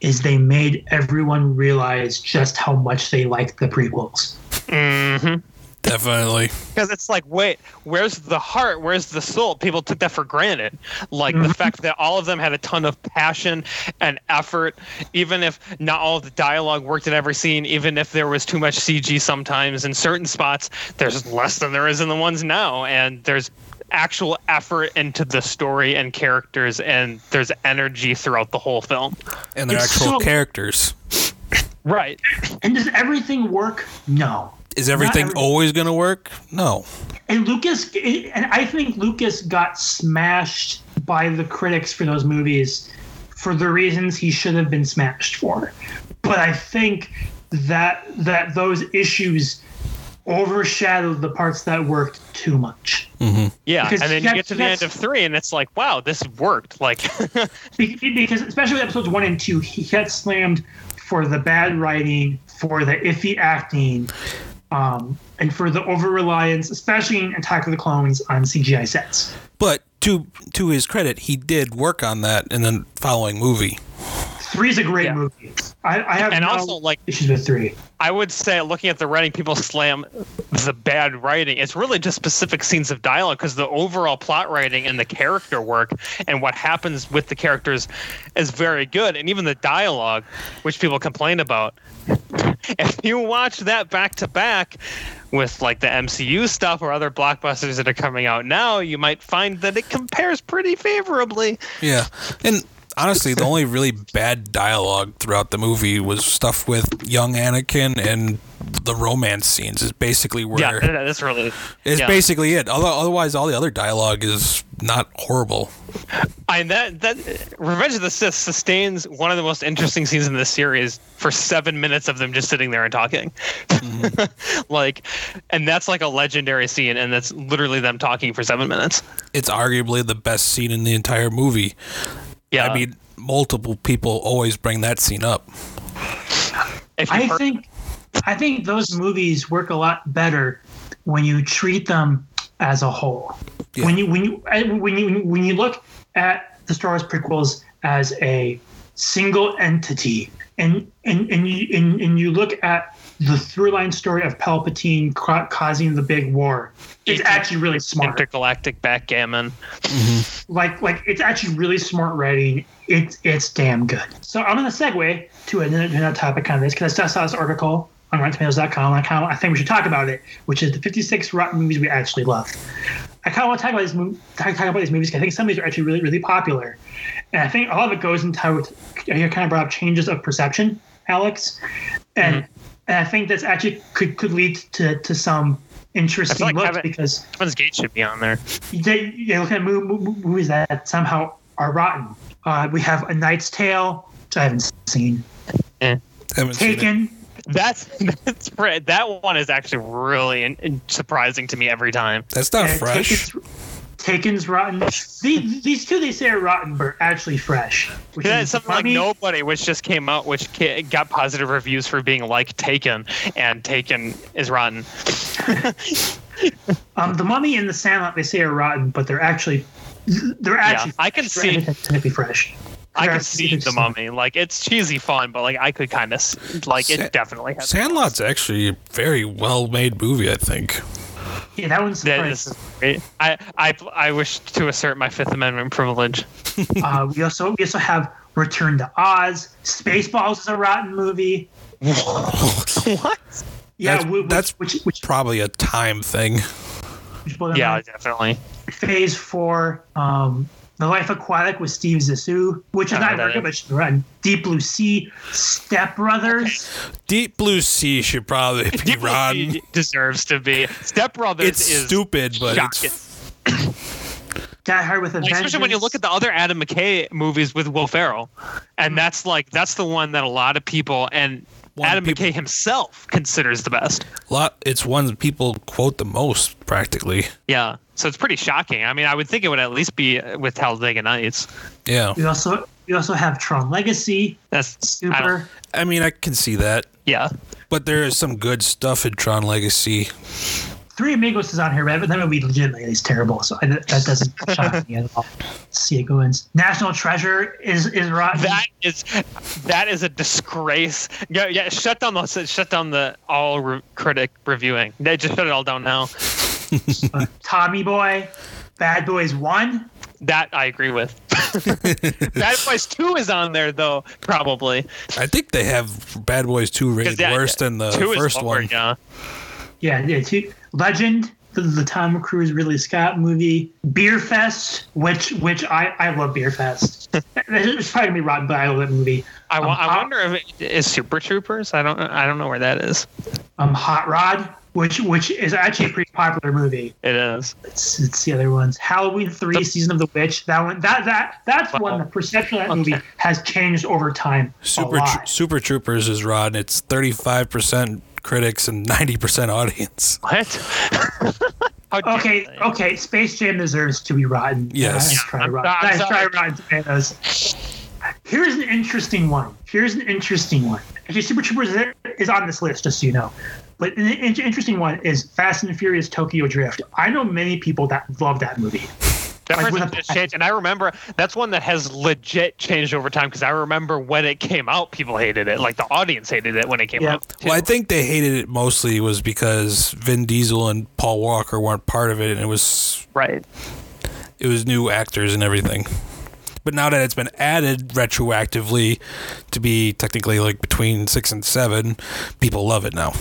is they made everyone realize just how much they liked the prequels Mm-hmm. Definitely. Because it's like, wait, where's the heart? Where's the soul? People took that for granted. Like the Mhm. fact that all of them had a ton of passion and effort, even if not all of the dialogue worked in every scene, even if there was too much CG sometimes in certain spots, there's less than there is in the ones now. And there's actual effort into the story and characters, and there's energy throughout the whole film. And they're It's actual so- characters. Right. and does everything work no Is everything every- always going to work? No. and lucas and i think lucas got smashed by the critics for those movies for the reasons he should have been smashed for but i think that that those issues overshadowed the parts that worked too much Yeah. Because and then you get to the end of three, and it's like, wow, this worked. Like, because especially with episodes one and two, he got slammed for the bad writing, for the iffy acting, um, and for the over reliance, especially in Attack of the Clones, on CGI sets. But to to his credit, he did work on that in the following movie. Three's a great Yeah. movie. I, I have and no also, like, issues with three. I would say, looking at the writing, people slam the bad writing. It's really just specific scenes of dialogue because the overall plot writing and the character work and what happens with the characters is very good. And even the dialogue, which people complain about, if you watch that back to back with like the MCU stuff or other blockbusters that are coming out now, you might find that it compares pretty favorably. Yeah. And honestly, the only really bad dialogue throughout the movie was stuff with young Anakin and the romance scenes is basically where Yeah, that- that's really. it's yeah. basically it. Although otherwise all the other dialogue is not horrible. I that that Revenge of the Sith sustains one of the most interesting scenes in this series for seven minutes of them just sitting there and talking, mm-hmm. like, and that's like a legendary scene, and that's literally them talking for seven minutes. It's arguably the best scene in the entire movie. Yeah, I mean, multiple people always bring that scene up. if I heard- think, I think those movies work a lot better when you treat them as a whole. Yeah. When you when you eh, when you when you look at the Star Wars prequels as a single entity, and and and you and, and you look at the through line story of Palpatine ca- causing the big war, it's actually really smart. Intergalactic backgammon. Mm-hmm. like like it's actually really smart writing. It's it's damn good. So I'm gonna segue to another, another topic on this because I saw this article on RottenTomatoes.com. And I kind of I think we should talk about it, which is the 56 rotten movies we actually love. I kind of want to talk about these movies. Talk, talk about these movies 'cause I think some of these are actually really really popular, and I think all of it goes into how it- you kind of brought up changes of perception, Alex, and mm-hmm. And I think that's actually could could lead to to some interesting like looks Kevin- because Heaven's Gate should be on there. they, they look at mo- mo- movies that somehow are rotten. Uh, we have A Knight's Tale, which I haven't seen. Haven't seen. Taken. That's that's right. That one is actually really in, in- surprising to me every time. That's not and fresh. Taken's, Taken's rotten. These, these two they say are rotten, but are actually fresh. Which Yeah, is something like Nobody, which just came out, which got positive reviews for being like Taken, and Taken is rotten. Um, the Mummy and the Sandlot they say are rotten, but they're actually they're actually. Yeah, I can fresh. see- They're technically fresh. I They're can see the mummy. Like it's cheesy fun, but like I could kind of like Sa- it. Definitely has. Sandlot's actually a very well made movie, I think. Yeah, that one's That is great. I, I I wish to assert my Fifth Amendment privilege. uh, we also we also have Return to Oz. Spaceballs is a rotten movie. what? Yeah, That's- which, that's- which which, Probably a time thing. which blew my Yeah, definitely. Phase Four, um, The Life Aquatic with Steve Zissou, which is I not very much good, but should run. Deep Blue Sea, Step Brothers. Deep Blue Sea should probably be Deep Blue. Sea deserves to be. Step Brothers It's is stupid, but shocking. it's Die Hard with a Like, especially when you look at the other Adam McKay movies with Will Ferrell, and mm-hmm. that's like that's the one that a lot of people and One Adam people- McKay himself considers the best. lot. It's one people quote the most, practically. Yeah, so it's pretty shocking. I mean, I would think it would at least be with Talladega Nights. Yeah, we also we also have Tron Legacy, That's Super. I mean, I can see that, Yeah, but there is some good stuff in Tron Legacy. Three Amigos is on here, but that movie legitimately is terrible, so I, that doesn't shock me at all. Let's see, it goes. National Treasure is is rotten. that is that is a disgrace. Yeah, yeah. Shut down the shut down the all re- critic reviewing. They just shut it all down now. Uh, Tommy Boy, Bad Boys One. That I agree with. Bad Boys Two is on there though, probably. I think they have Bad Boys 2 rated that- worse than the Two is first lower, one. Yeah. Yeah, yeah. Two, Legend, the, the Tom Cruise Ridley Scott movie. Beerfest, which which I I love Beerfest. it's probably gonna be rotten, but I love that movie. I, Um, I Hot- wonder if it is Super Troopers. I don't I don't know where that is. Um, Hot Rod, which which is actually a pretty popular movie. It is. It's, it's the other ones. Halloween Three, The- Season of the Witch. That one. That that that's Wow. one. The perception of that Okay. movie has changed over time. Super a Tro- Super Troopers is rotten. It's 35% critics and 90% audience. What? Okay, okay. Space Jam deserves to be rotten. Yes. Nice try, I'm- rotten. I'm Nice sorry. try, Rotten Tomatoes. Here's an interesting one. Here's an interesting one. Actually, Super Troopers is- is on this list, just so you know. But an in- interesting one is Fast and Furious Tokyo Drift. I know many people that love that movie. That Like, person just changed, and I remember that's one that has legit changed over time because I remember when it came out, people hated it. Like the audience hated it when it came Yeah. out. too. Well, I think they hated it mostly was because Vin Diesel and Paul Walker weren't part of it, and it was right. it was new actors and everything. But now that it's been added retroactively to be technically like between six and seven, people love it now.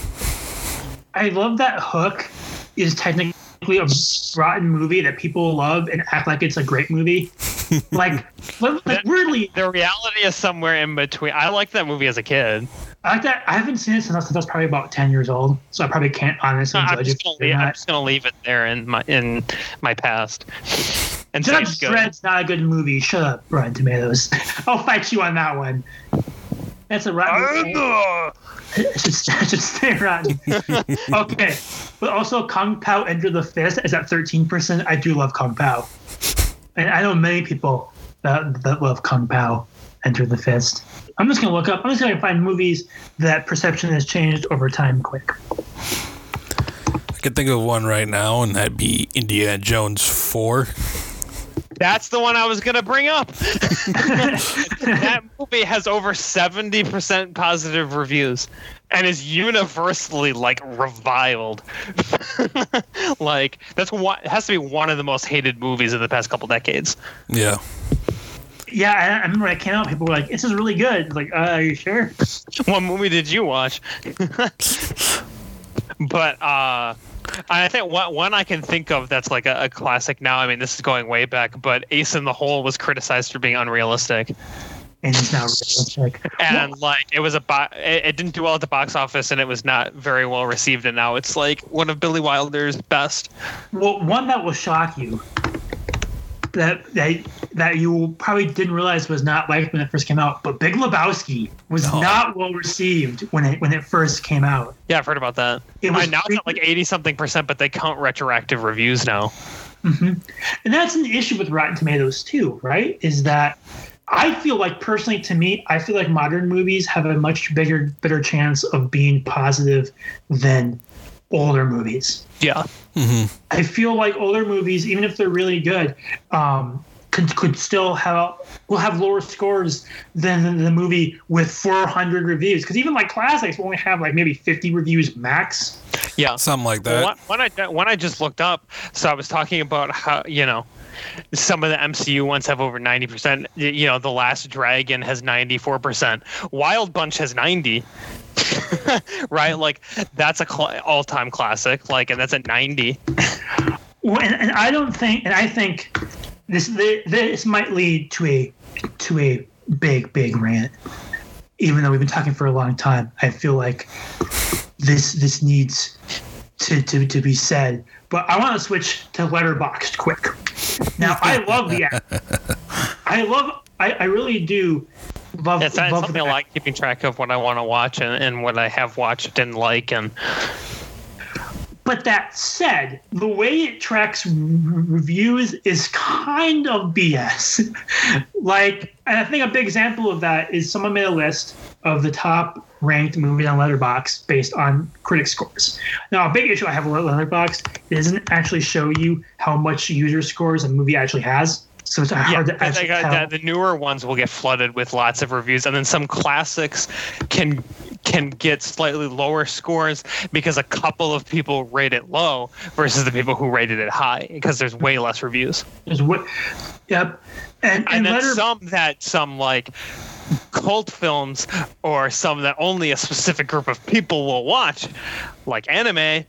I love that Hook is technically a rotten movie that people love and act like it's a great movie. like, like That- weirdly, The reality is somewhere in between. I liked that movie as a kid. I like that. I haven't seen it since I was, since I was probably about ten years old, so I probably can't honestly I'm judge just, it. leave, I'm just gonna leave it there in my in my past. And say it's Judge good. Dredd's not a good movie. Shut up, Rotten Tomatoes. I'll fight you on that one. That's a rotten. movie. It should, it should stay rotten. okay, but also Kung Pao Enter the Fist is at thirteen percent. I do love Kung Pao, and I know many people that that love Kung Pao Enter the Fist. I'm just gonna look up. I'm just gonna find movies that perception has changed over time. Quick. I can think of one right now, and that'd be Indiana Jones 4. That's the one I was gonna bring up. that movie has over seventy percent positive reviews, and is universally like reviled. like that's what has to be one of the most hated movies of the past couple decades. Yeah. Yeah, I, I remember when it came out. People were like, "This is really good." Like, uh, are you sure? what movie did you watch? but uh I think one, one I can think of that's like a, a, classic now. I mean, this is going way back, but Ace in the Hole was criticized for being unrealistic. And it's not realistic. And like, it was a bo- it, it, didn't do well at the box office, and it was not very well received. And now it's like one of Billy Wilder's best. Well, one that will shock you that that that you probably didn't realize was not liked when it first came out. But Big Lebowski was oh. not well received when it when it first came out. Yeah, I've heard about that. It was now it's at like eighty something percent, but they count retroactive reviews now. Mm-hmm. And that's an issue with Rotten Tomatoes too, right? Is that I feel like personally, to me, I feel like modern movies have a much bigger, better chance of being positive than older movies. Yeah. Mm-hmm. I feel like older movies, even if they're really good, um, could, could still have will have lower scores than the movie with 400 reviews. Because even like classics will only have like maybe 50 reviews max. Yeah, something like that. When, when I when I just looked up, so I was talking about how you know some of the MCU ones have over 90%. You know, The Last Dragon has 94%. Wild Bunch has 90. right? Like that's a cl- all-time classic. Like, and that's a 90. Well, and, and I don't think, and I think this this might lead to a to a big big rant. Even though we've been talking for a long time, I feel like this this needs to, to, to be said. But I want to switch to Letterboxd quick. Now I love the app. I love I, I really do it's, something I like keeping track of what I want to watch and, and what I have watched and like and but that said, the way it tracks reviews is kind of BS. like, and I think a big example of that is someone made a list of the top ranked movies on Letterboxd based on critic scores. Now, a big issue I have with Letterboxd doesn't actually show you how much user scores a movie actually has. So it's hard yeah, to actually the, the, newer ones will get flooded with lots of reviews, and then some classics can can get slightly lower scores because a couple of people rate it low versus the people who rated it high because there's way less reviews. There's what, yep, and and, and then letter- some that some like cult films or some that only a specific group of people will watch, like anime, and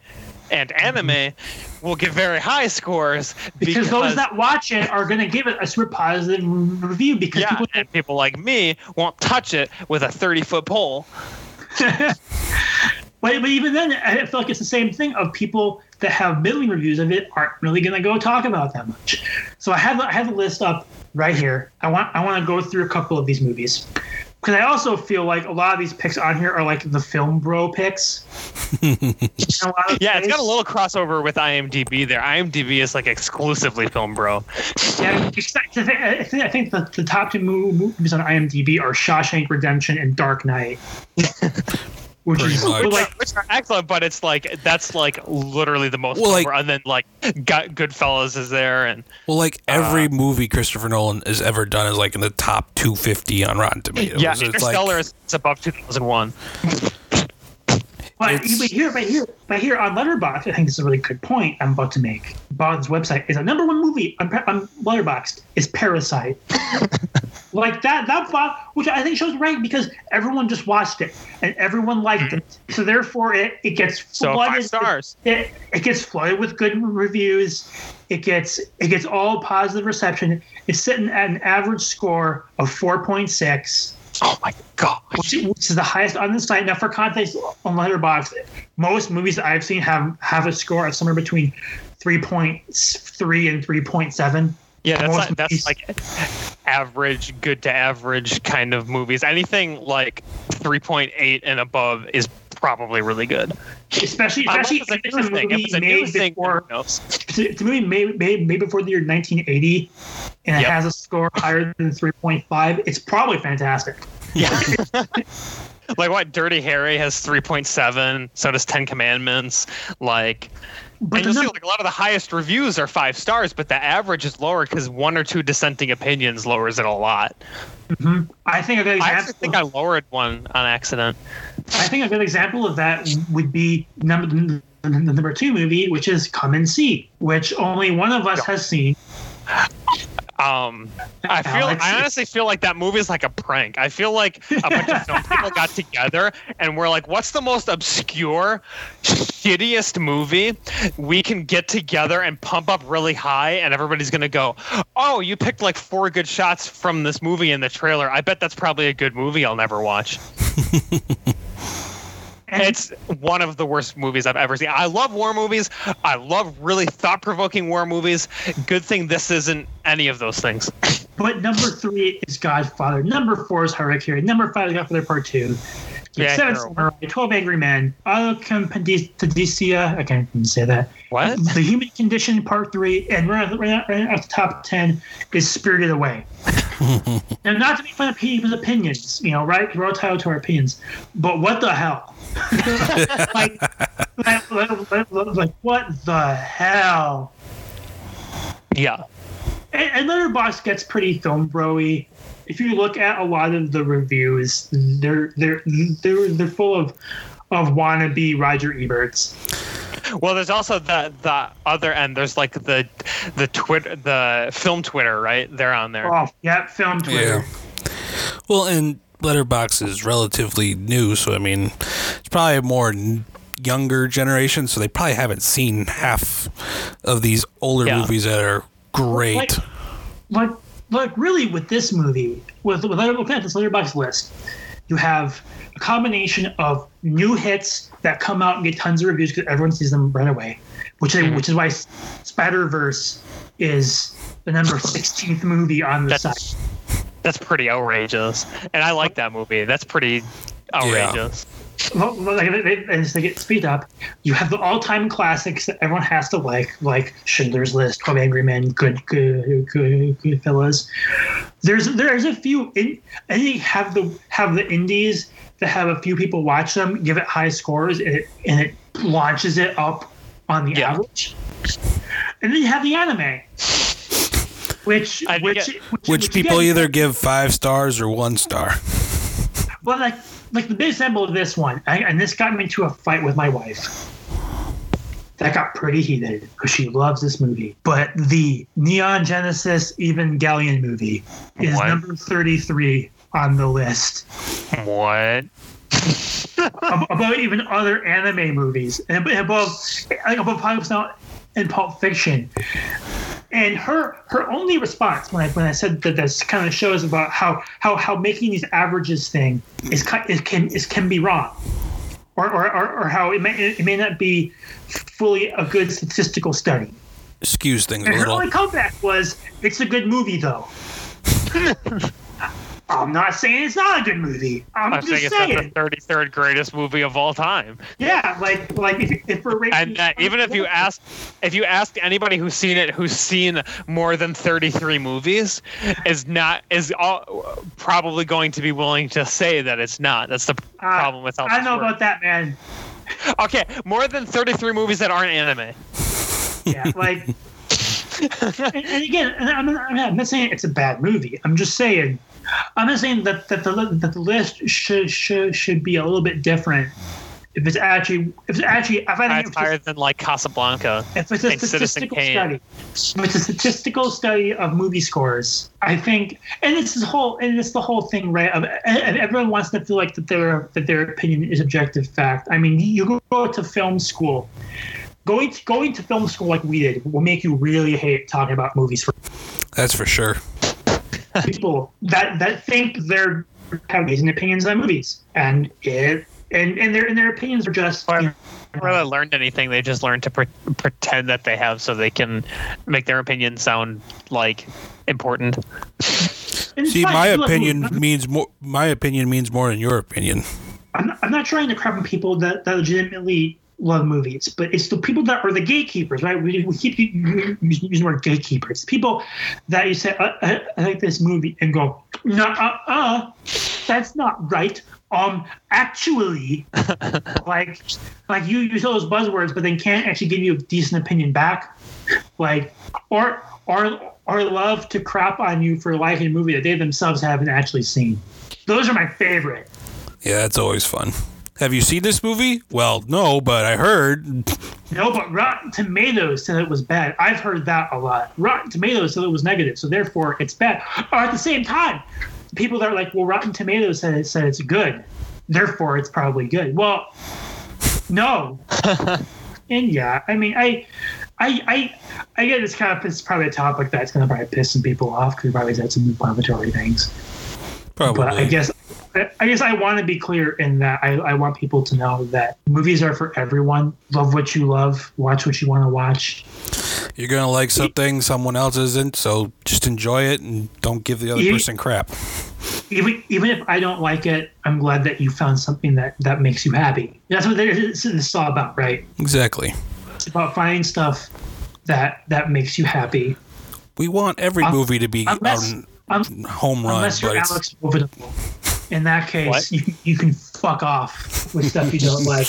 mm-hmm. anime will get very high scores because, because those that watch it are going to give it a super positive review because yeah, people, and people like me won't touch it with a 30 foot pole. but, but even then, I feel like it's the same thing of people that have middling reviews of it aren't really going to go talk about that much. So I have I have the list up right here. I want I want to go through a couple of these movies because I also feel like a lot of these picks on here are like the film bro picks. yeah, it's got a little crossover with IMDb there. IMDb is like exclusively film bro. yeah, I think, I think the, the top two movies on IMDb are Shawshank Redemption and Dark Knight. which is much. like which are excellent, but it's like that's like literally the most. Well, like- over, and then like got Goodfellas is there, and Well, like uh, every movie Christopher Nolan has ever done is like in the top 250 on Rotten Tomatoes. yeah, it's Interstellar like, is it's above two thousand one. But, It's- but here, but here, but here on Letterboxd, I think this is a really good point I'm about to make. Bond's website is a number one movie on, on Letterboxd is Parasite. like that, that bot, which I think shows right because everyone just watched it and everyone liked mm-hmm. it. So therefore, it it gets So flooded. five stars. It, it gets flooded with good reviews. It gets it gets all positive reception. It's sitting at an average score of four point six Oh my god! which, which is the highest on the site. Now, for context, on Letterboxd, most movies that I've seen have have a score of somewhere between three point three and three point seven. Yeah, that's Most like, that's movies- like average, good to average kind of movies. Anything like three point eight and above is probably really good. Especially, Unless especially it's a if it's new a thing. If movie it's a new made thing, before who knows? it's a movie made, made, made before the year 1980, and it has a score higher than 3.5. It's probably fantastic. Yeah. like what? Dirty Harry has three point seven. So does Ten Commandments. Like, but and you'll see like a lot of the highest reviews are five stars, but the average is lower because one or two dissenting opinions lowers it a lot. Mm-hmm. I think a good I example. actually think I lowered one on accident. I think a good example of that would be number the, the number two movie, which is Come and See, which only one of us has seen. Um, I feel. Alex, I honestly feel like that movie is like a prank. I feel like a bunch of film people got together and we're like, "What's the most obscure, shittiest movie we can get together and pump up really high?" And everybody's gonna go, "Oh, you picked like four good shots from this movie in the trailer. I bet that's probably a good movie I'll never watch." It's one of the worst movies I've ever seen. I love war movies. I love really thought provoking war movies. Good thing this isn't any of those things. But number three is Godfather. Number four is Harakiri. Number five is Godfather Part Two. Yeah, Seven terrible. Samurai, Twelve Angry Men, Autocompadicea, I can't even say that. What? The Human Condition Part Three, and right, right, right at the top ten is Spirited Away. and not to make fun of people's opinions, you know, right? We're all entitled to our opinions, but what the hell? like, like, like, like, like, what the hell? Yeah. And, and Letterboxd gets pretty film bro-y. If you look at a lot of the reviews, they're they're they're they're full of of wannabe Roger Eberts. Well, there's also the the other end. There's like the the Twitter, the film Twitter, right? They're on there. Oh, yeah, film Twitter. Yeah. Well, and Letterboxd is relatively new, so I mean, it's probably a more n- younger generation, so they probably haven't seen half of these older Yeah. movies that are great. Like, like, like, really, with this movie, with with looking at this Letterboxd list, you have a combination of new hits that come out and get tons of reviews because everyone sees them right away, which they, hmm. which is why Spider Verse is the number sixteenth movie on the That's- site. That's pretty outrageous, and I like that movie. That's pretty outrageous. Well, well, like, they- they- as they get speed up, you have the all-time classics that everyone has to like, like Schindler's List, Twelve Angry Men, Good, Good, Good, Good Fellas. There's there's a few, in, and you have the have the indies that have a few people watch them, give it high scores, and it and it launches it up on the Yeah. average. And then you have the anime, which I which, get- which which people again- either give five stars or one star. Well, like like the big example of this one, I, and this got me into a fight with my wife. That got pretty heated because she loves this movie. But the Neon Genesis Evangelion movie is What? number thirty-three on the list. What? Ab- above even other anime movies, and ab- above like above Pulp Fiction and Pulp Fiction. And her her only response when I when I said that this kind of shows about how how how making these averages thing is can is can be wrong, or or, or, how it may it may not be fully a good statistical study. Excuse things a And her little. only comeback was, "It's a good movie, though." I'm not saying it's not a good movie. I'm I just think it's not the 33rd greatest movie of all time. Yeah, like like if, if we're rating, And uh, even if you ask, if you ask anybody who's seen it, who's seen more than 33 movies, is not is all, probably going to be willing to say that it's not. That's the problem with Uh, I know about that, man. Okay, more than 33 movies that aren't anime. Yeah, like, and, and again, I'm, I'm I'm not saying it's a bad movie. I'm just saying, I'm just saying that that the that the list should should should be a little bit different. If it's actually, if it's actually, if I think That's if higher it's, than like Casablanca. if it's a statistical study, if it's a statistical study of movie scores, I think, and it's the whole, and it's the whole thing, right? Of, and everyone wants to feel like that their that their opinion is objective fact. I mean, you go to film school. Going to, going to film school like we did will make you really hate talking about movies for That's for sure. People that, that think they're have amazing opinions on movies, and it and and their and their opinions are just Well, you know, really learned anything. They just learned to pre- pretend that they have, so they can make their opinion sound like important. See, fine. my opinion means more. My opinion means more than your opinion. I'm not, I'm not trying to crap on people that, that legitimately love movies, but it's the people that are the gatekeepers, right? We, we keep using the word gatekeepers. People that you say, uh, uh, I like this movie, and go, no, uh, uh. that's not right. Um, actually, like, like you use all those buzzwords, but then can't actually give you a decent opinion back. Like, or or or love to crap on you for liking a movie that they themselves haven't actually seen. Those are my favorite. Yeah, it's always fun. Have you seen this movie? Well, no, but I heard. No, but Rotten Tomatoes said it was bad. I've heard that a lot. Rotten Tomatoes said it was negative, so therefore it's bad. Or at the same time, people that are like, well, Rotten Tomatoes said it said it's good, therefore it's probably good. Well, no. and yeah, I mean, I, I, I, I get it's kind of it's probably a topic that's going to probably piss some people off because we probably said some inflammatory things. Probably. But I guess I guess I want to be clear in that I, I want people to know that movies are for everyone. Love what you love, watch what you want to watch. You're gonna like something someone else isn't, so just enjoy it and don't give the other person crap. Even even if I don't like it, I'm glad that you found something that that makes you happy. That's what this is all about, right? Exactly. It's about finding stuff that that makes you happy. We want every Um, movie to be unless- Um, home run, unless you're Alex Ovadal. In that case, you, you can fuck off with stuff you don't like.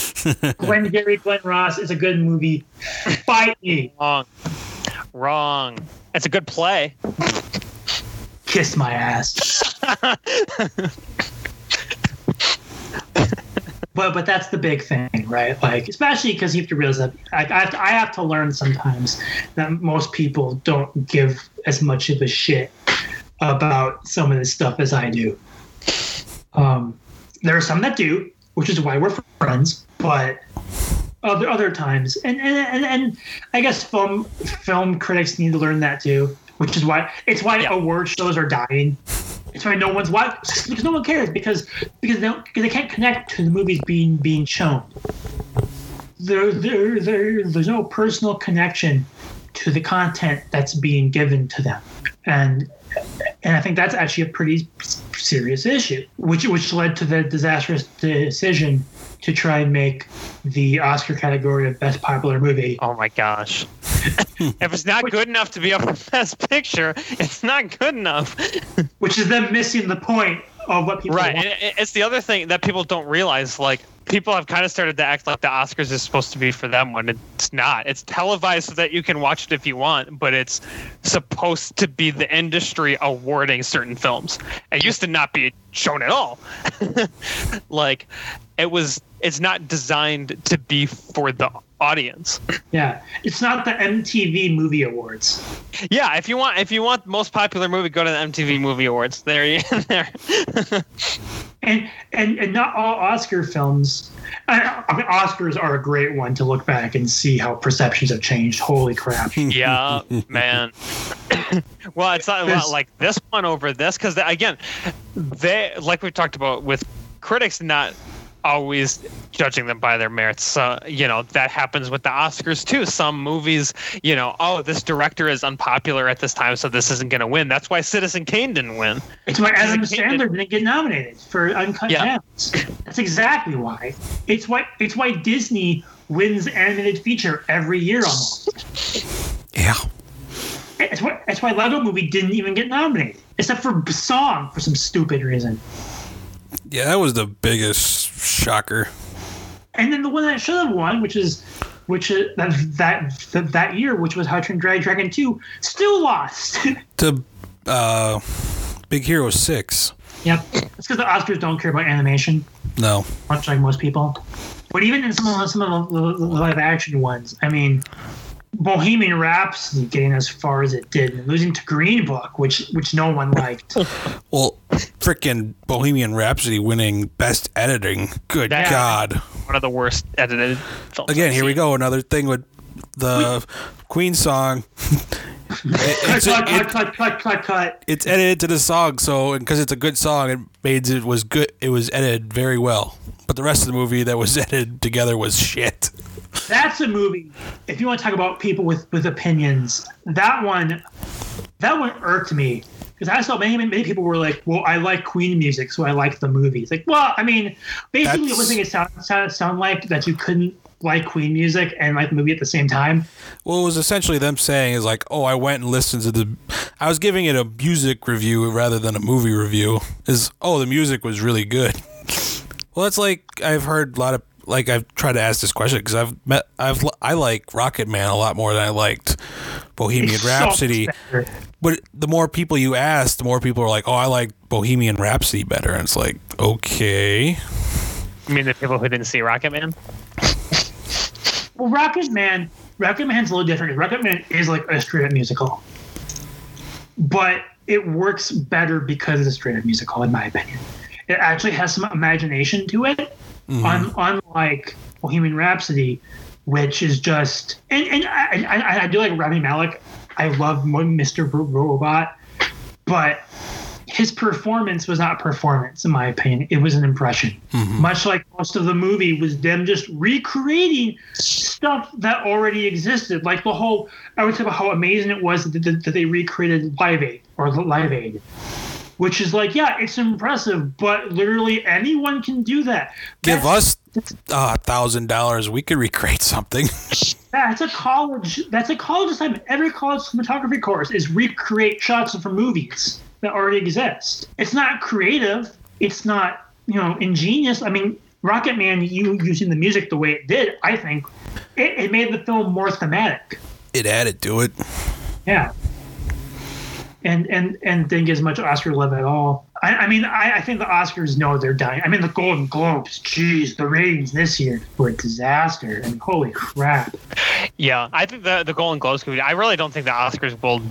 Glengarry Glen Ross is a good movie. Fight me. Wrong. Wrong. It's a good play. Kiss my ass. but but that's the big thing, right? Like especially because you have to realize that I, I, have to, I have to learn sometimes that most people don't give as much of a shit about some of this stuff as I do. Um, there are some that do, which is why we're friends. But other other times, and and, and, and I guess film film critics need to learn that too, which is why it's why Yeah. award shows are dying. It's why no one's watching because no one cares because because they, don't, because they can't connect to the movies being being shown. There, there, there, there's no personal connection to the content that's being given to them, and and I think that's actually a pretty serious issue, which which led to the disastrous decision to try and make the Oscar category of Best Popular Movie. Oh my gosh. if it's not good enough to be up for Best Picture, it's not good enough. which is them missing the point of what people Right. want. And it's the other thing that people don't realize. Like, people have kind of started to act like the Oscars is supposed to be for them when it's not. It's televised so that you can watch it if you want, but it's supposed to be the industry awarding certain films. It used to not be shown at all. like, it was. It's not designed to be for the audience. Yeah, it's not the MTV Movie Awards. Yeah, if you want, if you want most popular movie, go to the MTV Movie Awards. There, you there. And and and not all Oscar films. I, I mean, Oscars are a great one to look back and see how perceptions have changed. Holy crap! yeah, man. well, it's not There's- like this one over this because again, they like we talked about with critics not always judging them by their merits. So, you know, that happens with the Oscars too. Some movies, you know, oh, this director is unpopular at this time, so this isn't going to win. That's why Citizen Kane didn't win. It's why Adam Because it can't- Sandler didn't get nominated for Uncut Yeah. Gems. That's exactly why. It's why it's why Disney wins animated feature every year almost. yeah. That's why it's why Lego Movie didn't even get nominated, except for song for some stupid reason. Yeah, that was the biggest shocker. And then the one that should have won, which is which is that that that, that year, which was How to Train Dragon Two, still lost. To uh, Big Hero Six. yep, it's because the Oscars don't care about animation, No. much like most people. But even in some of the, some of the live action ones, I mean, Bohemian Rhapsody getting as far as it did, and losing to Green Book, which which no one liked. Well, freaking Bohemian Rhapsody winning Best Editing. Good Yeah. God. One of the worst edited films. Again, I've here we go. Another thing with the Queen song. It- cut, it's, cut, it- cut, cut, cut, cut, cut. it's edited to the song, so because it's a good song, it made it was good. It was edited very well. But the rest of the movie that was edited together was shit. That's a movie. If you want to talk about people with with opinions, that one, that one irked me because I saw many many people were like, "Well, I like Queen music, so I like the movie." It's like, well, I mean, basically, That's- what thing it sound, sound sound like that you couldn't like Queen music and like the movie at the same time. Well, it was essentially them saying is like, oh, I went and listened to the. I was giving it a music review rather than a movie review. Is oh, the music was really good. well, that's like I've heard a lot of like I've tried to ask this question because I've met I've I like Rocketman a lot more than I liked Bohemian It's Rhapsody. much. But the more people you ask, the more people are like, oh, I like Bohemian Rhapsody better, and it's like, okay, I mean, the people who didn't see Rocketman. Well, Rocketman, Rocket Man's a little different. Rocketman is like a straight up musical, but it works better because it's a straight up musical, in my opinion. It actually has some imagination to it, Mm-hmm. un- unlike Bohemian Rhapsody, which is just and and I, I, I do like Rami Malek. I love Mr. Robot, but his performance was not performance, in my opinion. It was an impression. Mm-hmm. Much like most of the movie was them just recreating stuff that already existed. Like the whole, I would say about how amazing it was that, that, that they recreated Live Aid or Live Aid. Which is like, yeah, it's impressive, but literally anyone can do that. give That's- us a thousand dollars, we could recreate something. That's a college. That's a college assignment. Every college cinematography course is recreate shots from movies that already exist. It's not creative. It's not you know ingenious. I mean, Rocketman, you using the music the way it did, I think it, it made the film more thematic. it added to it. Yeah. And and and didn't get as much Oscar love at all. I, I mean, I, I think the Oscars know they're dying. I mean, the Golden Globes, geez, the ratings this year were a disaster. I mean, holy crap. Yeah, I think the the Golden Globes could be. I really don't think the Oscars will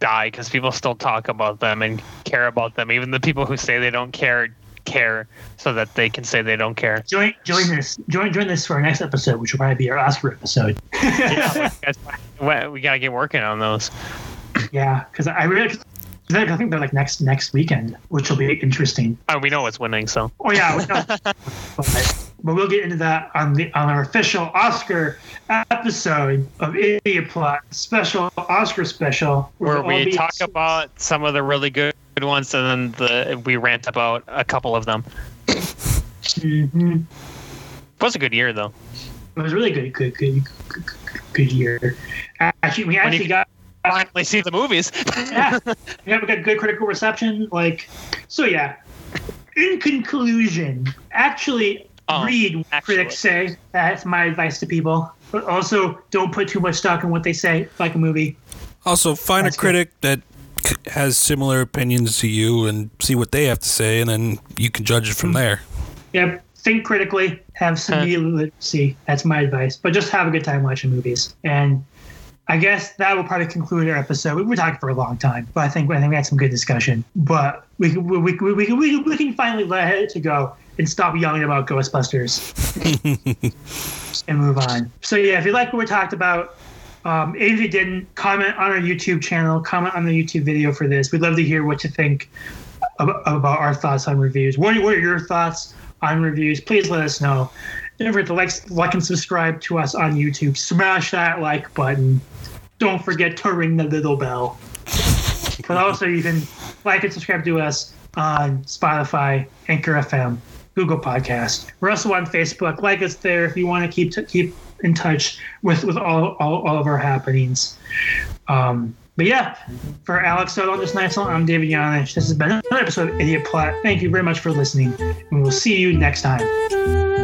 die because people still talk about them and care about them. Even the people who say they don't care care so that they can say they don't care. join join this join join this for our next episode, which will probably be our Oscar episode. Yeah, we gotta get working on those. Yeah, because I really, I think they're like next next weekend, which will be interesting. Oh, we know what's winning, so Oh yeah, we know. but, but we'll get into that on the on our official Oscar episode of Idiot Plot special Oscar special, where we talk about some of the really good ones and then the we rant about a couple of them. Mhm. It was a good year though. It was really good, good, good, good, good, good year. Actually, we actually you- got Finally see the movies. yeah, yeah, we got good critical reception. Like, so yeah. In conclusion, actually Oh, read what actually. critics say. That's my advice to people. But also, don't put too much stock in what they say. Like a movie. Also, find That's a good. critic that has similar opinions to you and see what they have to say, and then you can judge it from Hmm. there. Yep. Think critically. Have some Huh. media literacy. That's my advice. But just have a good time watching movies. And I guess that will probably conclude our episode. We were talking for a long time, but I think I think we had some good discussion. But we can- we we we, we, we can finally let it to go and stop yelling about Ghostbusters and move on. So yeah, if you like what we talked about, um, if you didn't, comment on our YouTube channel, comment on the YouTube video for this. We'd love to hear what you think about, about our thoughts on reviews. What are, what are your thoughts on reviews? Please let us know. Don't forget to like, like and subscribe to us on YouTube. Smash that like button. Don't forget to ring the little bell. But also, you can like and subscribe to us on Spotify, Anchor FM, Google Podcast. We're also on Facebook. Like us there if you want to keep keep in touch with with all all, all of our happenings. Um, but yeah, for Alex Soto, this night song, I'm David Yanish. This has been another episode of Idiot Plot. Thank you very much for listening, and we'll see you next time.